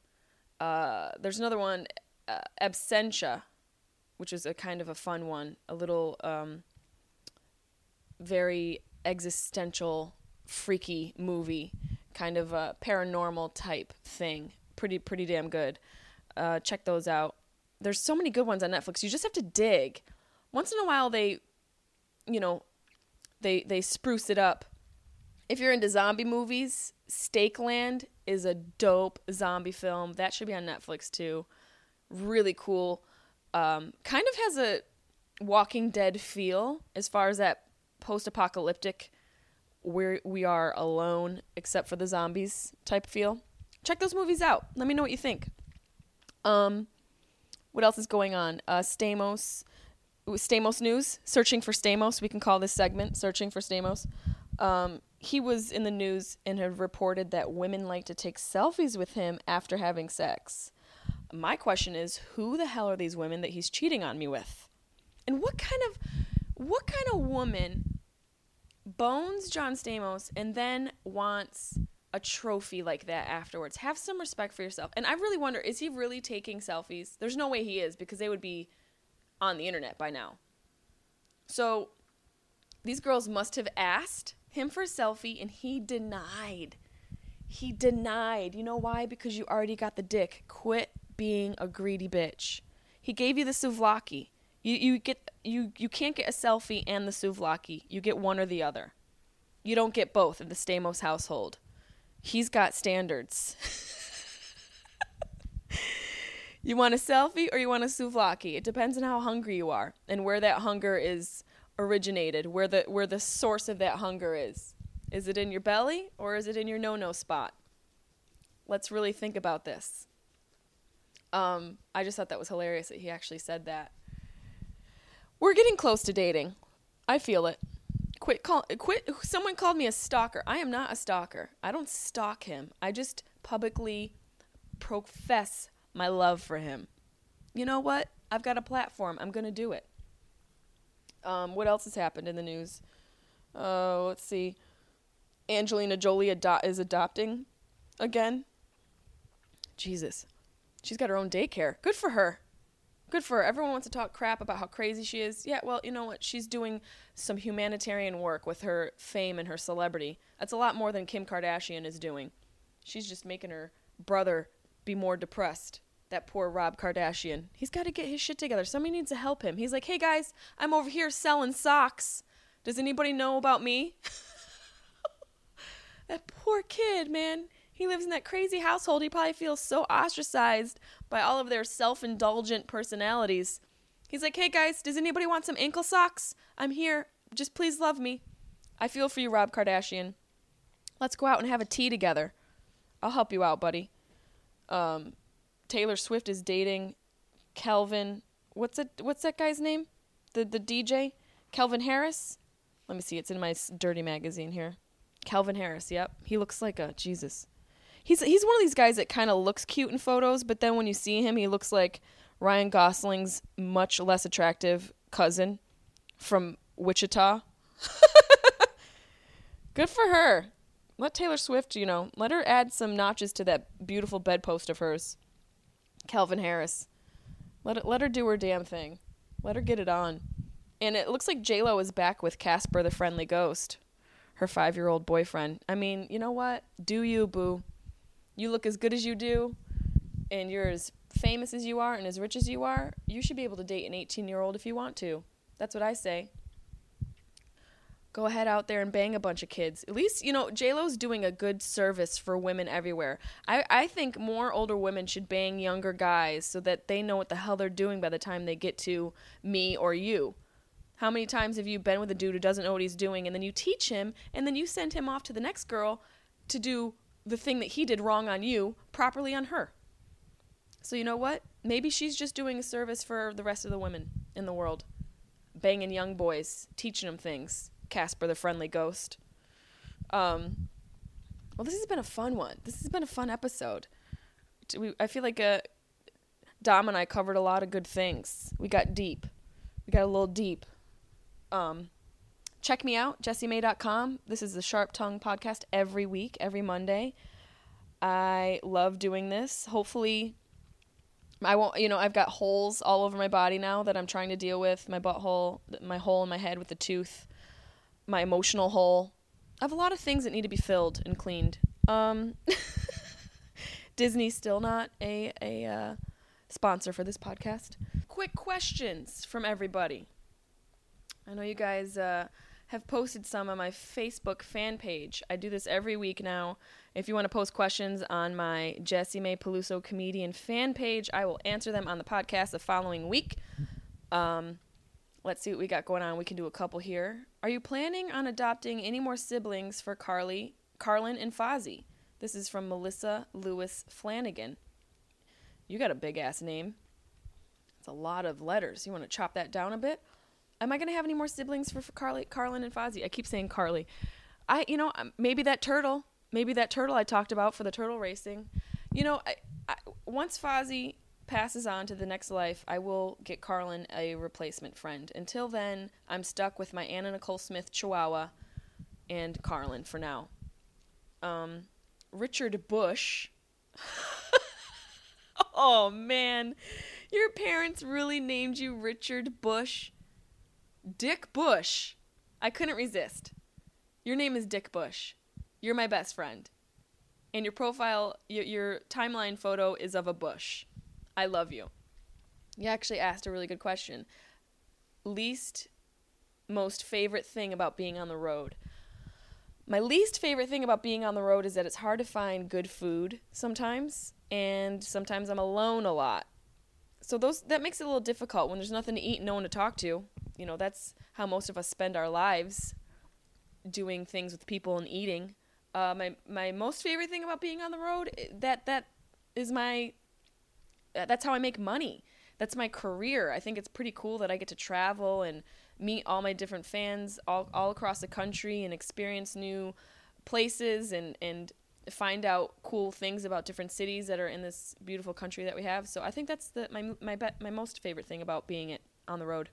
Uh, there's another one, uh, Absentia, which is a kind of a fun one. A little, um, very existential, freaky movie, kind of a paranormal type thing. Pretty, pretty damn good. Uh, check those out. There's so many good ones on Netflix. You just have to dig. Once in a while, they, you know, they they spruce it up. If you're into zombie movies, Stakeland is a dope zombie film. That should be on Netflix too. Really cool. Um, kind of has a Walking Dead feel as far as that post-apocalyptic where we are alone except for the zombies type feel. Check those movies out. Let me know what you think. Um, what else is going on? Uh, Stamos, Stamos news. Searching for Stamos. We can call this segment "Searching for Stamos." Um, he was in the news and had reported that women like to take selfies with him after having sex. My question is, who the hell are these women that he's cheating on me with? And what kind of what kind of woman bones John Stamos and then wants a trophy like that afterwards? Have some respect for yourself. And I really wonder, is he really taking selfies? There's no way he is because they would be on the internet by now. So these girls must have asked him for a selfie and he denied. He denied. You know why? Because you already got the dick. Quit being a greedy bitch. He gave you the souvlaki. You you get you you can't get a selfie and the souvlaki. You get one or the other. You don't get both in the Stamos household. He's got standards. you want a selfie or you want a souvlaki? It depends on how hungry you are and where that hunger is originated, where the where the source of that hunger is. Is it in your belly or is it in your no-no spot? Let's really think about this. Um, I just thought that was hilarious that he actually said that. We're getting close to dating. I feel it. Quit call quit someone called me a stalker. I am not a stalker. I don't stalk him. I just publicly profess my love for him. You know what? I've got a platform. I'm going to do it. Um, what else has happened in the news? Uh, let's see. Angelina Jolie ado- is adopting again. Jesus. She's got her own daycare. Good for her. Good for her. Everyone wants to talk crap about how crazy she is. Yeah, well, you know what? She's doing some humanitarian work with her fame and her celebrity. That's a lot more than Kim Kardashian is doing. She's just making her brother be more depressed. That poor Rob Kardashian. He's got to get his shit together. Somebody needs to help him. He's like, hey guys, I'm over here selling socks. Does anybody know about me? that poor kid, man. He lives in that crazy household. He probably feels so ostracized by all of their self indulgent personalities. He's like, hey guys, does anybody want some ankle socks? I'm here. Just please love me. I feel for you, Rob Kardashian. Let's go out and have a tea together. I'll help you out, buddy. Um, Taylor Swift is dating Kelvin. What's it? What's that guy's name? The the DJ, Kelvin Harris. Let me see. It's in my dirty magazine here. Calvin Harris. Yep, he looks like a Jesus. He's he's one of these guys that kind of looks cute in photos, but then when you see him, he looks like Ryan Gosling's much less attractive cousin from Wichita. Good for her. Let Taylor Swift, you know, let her add some notches to that beautiful bedpost of hers. Calvin Harris. Let it, let her do her damn thing. Let her get it on. And it looks like J Lo is back with Casper the Friendly Ghost, her five year old boyfriend. I mean, you know what? Do you, boo? You look as good as you do, and you're as famous as you are and as rich as you are. You should be able to date an 18 year old if you want to. That's what I say. Go ahead out there and bang a bunch of kids. At least, you know, JLo's doing a good service for women everywhere. I, I think more older women should bang younger guys so that they know what the hell they're doing by the time they get to me or you. How many times have you been with a dude who doesn't know what he's doing and then you teach him and then you send him off to the next girl to do the thing that he did wrong on you properly on her? So, you know what? Maybe she's just doing a service for the rest of the women in the world. Banging young boys, teaching them things. Casper the Friendly Ghost. Um, well, this has been a fun one. This has been a fun episode. We, I feel like uh, Dom and I covered a lot of good things. We got deep. We got a little deep. Um, check me out, Jessimae.com. This is the Sharp Tongue podcast every week, every Monday. I love doing this. Hopefully, I won't, you know, I've got holes all over my body now that I'm trying to deal with my butthole, my hole in my head with the tooth, my emotional hole. I have a lot of things that need to be filled and cleaned. Um, Disney's still not a, a uh, sponsor for this podcast. Quick questions from everybody. I know you guys uh, have posted some on my Facebook fan page. I do this every week now. If you want to post questions on my Jessimae Peluso comedian fan page, I will answer them on the podcast the following week. Um, let's see what we got going on. We can do a couple here. Are you planning on adopting any more siblings for Carly, Carlin, and Fozzie? This is from Melissa Lewis Flanagan. You got a big ass name. It's a lot of letters. You want to chop that down a bit? Am I going to have any more siblings for, for Carly, Carlin, and Fozzie? I keep saying Carly. I, you know, um, maybe that turtle, maybe that turtle I talked about for the turtle racing. You know, I, I, once Fozzie passes on to the next life, I will get Carlin a replacement friend. Until then, I'm stuck with my Anna Nicole Smith Chihuahua and Carlin for now. Um, Richard Bush. oh man, your parents really named you Richard Bush? Dick Bush. I couldn't resist. Your name is Dick Bush. You're my best friend. And your profile, your, your timeline photo is of a bush. I love you. You actually asked a really good question. Least, most favorite thing about being on the road. My least favorite thing about being on the road is that it's hard to find good food sometimes, and sometimes I'm alone a lot. So those that makes it a little difficult when there's nothing to eat and no one to talk to. You know, that's how most of us spend our lives doing things with people and eating. Uh, my my most favorite thing about being on the road that that is my that's how I make money. That's my career. I think it's pretty cool that I get to travel and meet all my different fans all, all across the country and experience new places and, and find out cool things about different cities that are in this beautiful country that we have. So I think that's the my my be- my most favorite thing about being it on the road,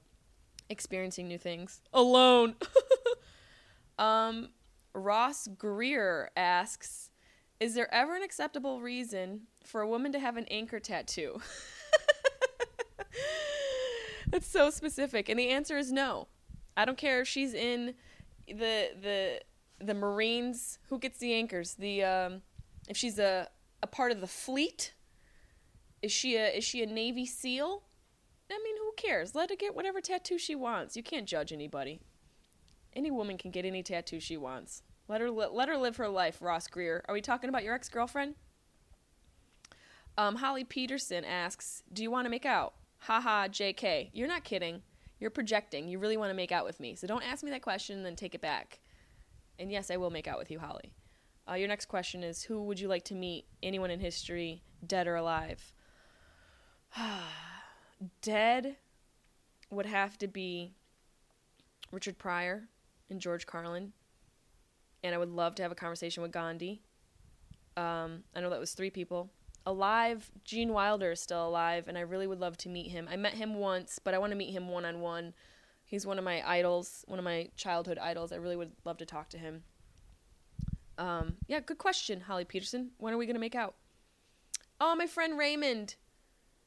experiencing new things alone. um, Ross Greer asks, "Is there ever an acceptable reason for a woman to have an anchor tattoo?" That's so specific, and the answer is no. I don't care if she's in the the the Marines. Who gets the anchors? The um, if she's a a part of the fleet. Is she a is she a Navy SEAL? I mean, who cares? Let her get whatever tattoo she wants. You can't judge anybody. Any woman can get any tattoo she wants. Let her let her live her life. Ross Greer. Are we talking about your ex girlfriend? Um, Holly Peterson asks, "Do you want to make out?" Haha, JK. You're not kidding. You're projecting. You really want to make out with me. So don't ask me that question and then take it back. And yes, I will make out with you, Holly. Uh, your next question is Who would you like to meet? Anyone in history, dead or alive? dead would have to be Richard Pryor and George Carlin. And I would love to have a conversation with Gandhi. Um, I know that was three people alive. Gene Wilder is still alive, and I really would love to meet him. I met him once, but I want to meet him one on one. He's one of my idols, one of my childhood idols. I really would love to talk to him. Um, yeah, good question, Holly Peterson. When are we gonna make out? Oh, my friend Raymond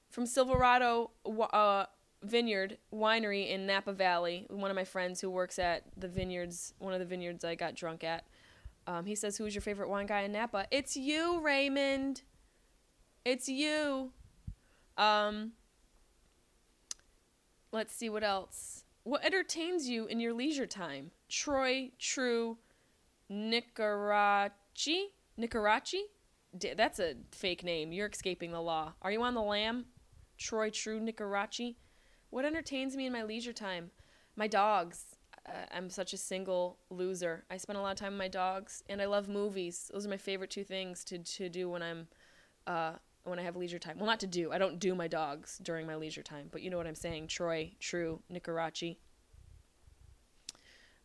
from Silverado uh, Vineyard Winery in Napa Valley. One of my friends who works at the vineyards, one of the vineyards I got drunk at. Um, he says, "Who's your favorite wine guy in Napa?" It's you, Raymond. It's you. Um, let's see what else. What entertains you in your leisure time? Troy True Nicarachi? Nicarachi? That's a fake name. You're escaping the law. Are you on the lam? Troy True Nicarachi? What entertains me in my leisure time? My dogs. I'm such a single loser. I spend a lot of time with my dogs, and I love movies. Those are my favorite two things to, to do when I'm uh, when I have leisure time. Well, not to do. I don't do my dogs during my leisure time, but you know what I'm saying. Troy, True, Nicarachi.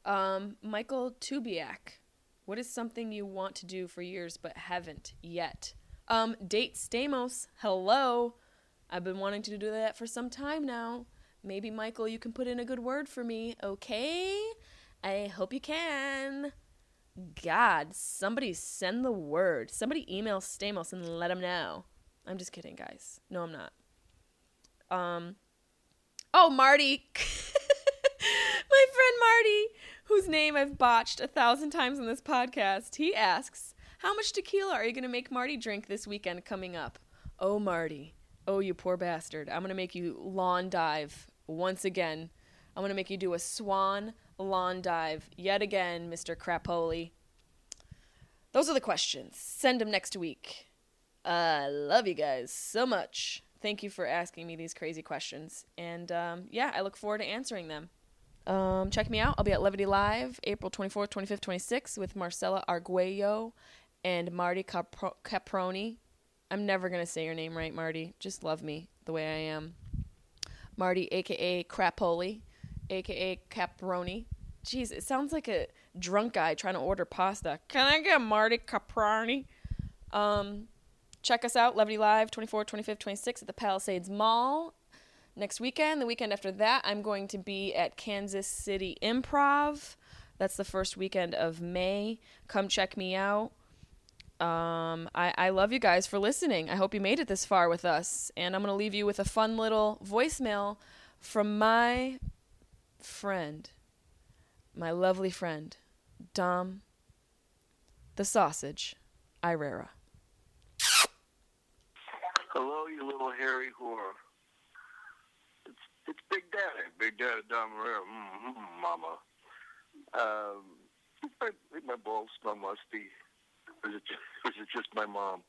Um, Michael Tubiak. What is something you want to do for years but haven't yet? Um, date Stamos. Hello. I've been wanting to do that for some time now. Maybe Michael, you can put in a good word for me, okay? I hope you can. God, somebody send the word. Somebody email Stamos and let him know. I'm just kidding, guys. No, I'm not. Um. Oh, Marty. My friend Marty, whose name I've botched a thousand times on this podcast, he asks, How much tequila are you going to make Marty drink this weekend coming up? Oh, Marty. Oh, you poor bastard. I'm going to make you lawn dive once again. I'm going to make you do a swan lawn dive yet again, Mr. Crapoli. Those are the questions. Send them next week. I love you guys so much. Thank you for asking me these crazy questions. And um, yeah, I look forward to answering them. Um, check me out. I'll be at Levity Live April 24th, 25th, 26th with Marcella Arguello and Marty Capro- Caproni. I'm never going to say your name right, Marty. Just love me the way I am. Marty, aka Crapoli, aka Caproni. Jeez, it sounds like a drunk guy trying to order pasta. Can I get Marty Caproni? Um, check us out, Levity Live, 24th, 25th, 26th at the Palisades Mall. Next weekend, the weekend after that, I'm going to be at Kansas City Improv. That's the first weekend of May. Come check me out. Um, I, I love you guys for listening. I hope you made it this far with us. And I'm going to leave you with a fun little voicemail from my friend, my lovely friend, Dom the Sausage Irrera. Hello, you little hairy whore. It's it's Big Daddy, Big Daddy Dom Irrera, mm, mm, Mama. Um, I think my balls smell musty. Is it just, or it just my mom?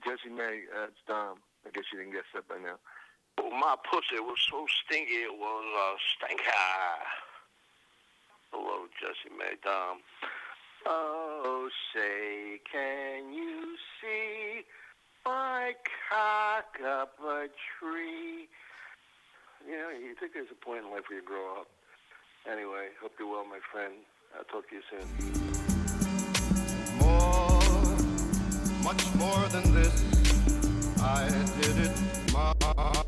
Jessimae, uh, it's Dom. I guess you didn't guess that by now. Oh, my pussy was so stinky it was a stinker. Hello, Jessimae Dom. Oh, say, can you see my cock up a tree? You know, you think there's a point in life where you grow up. Anyway, hope you're well, my friend. I'll talk to you soon. More, much more than this. I did it my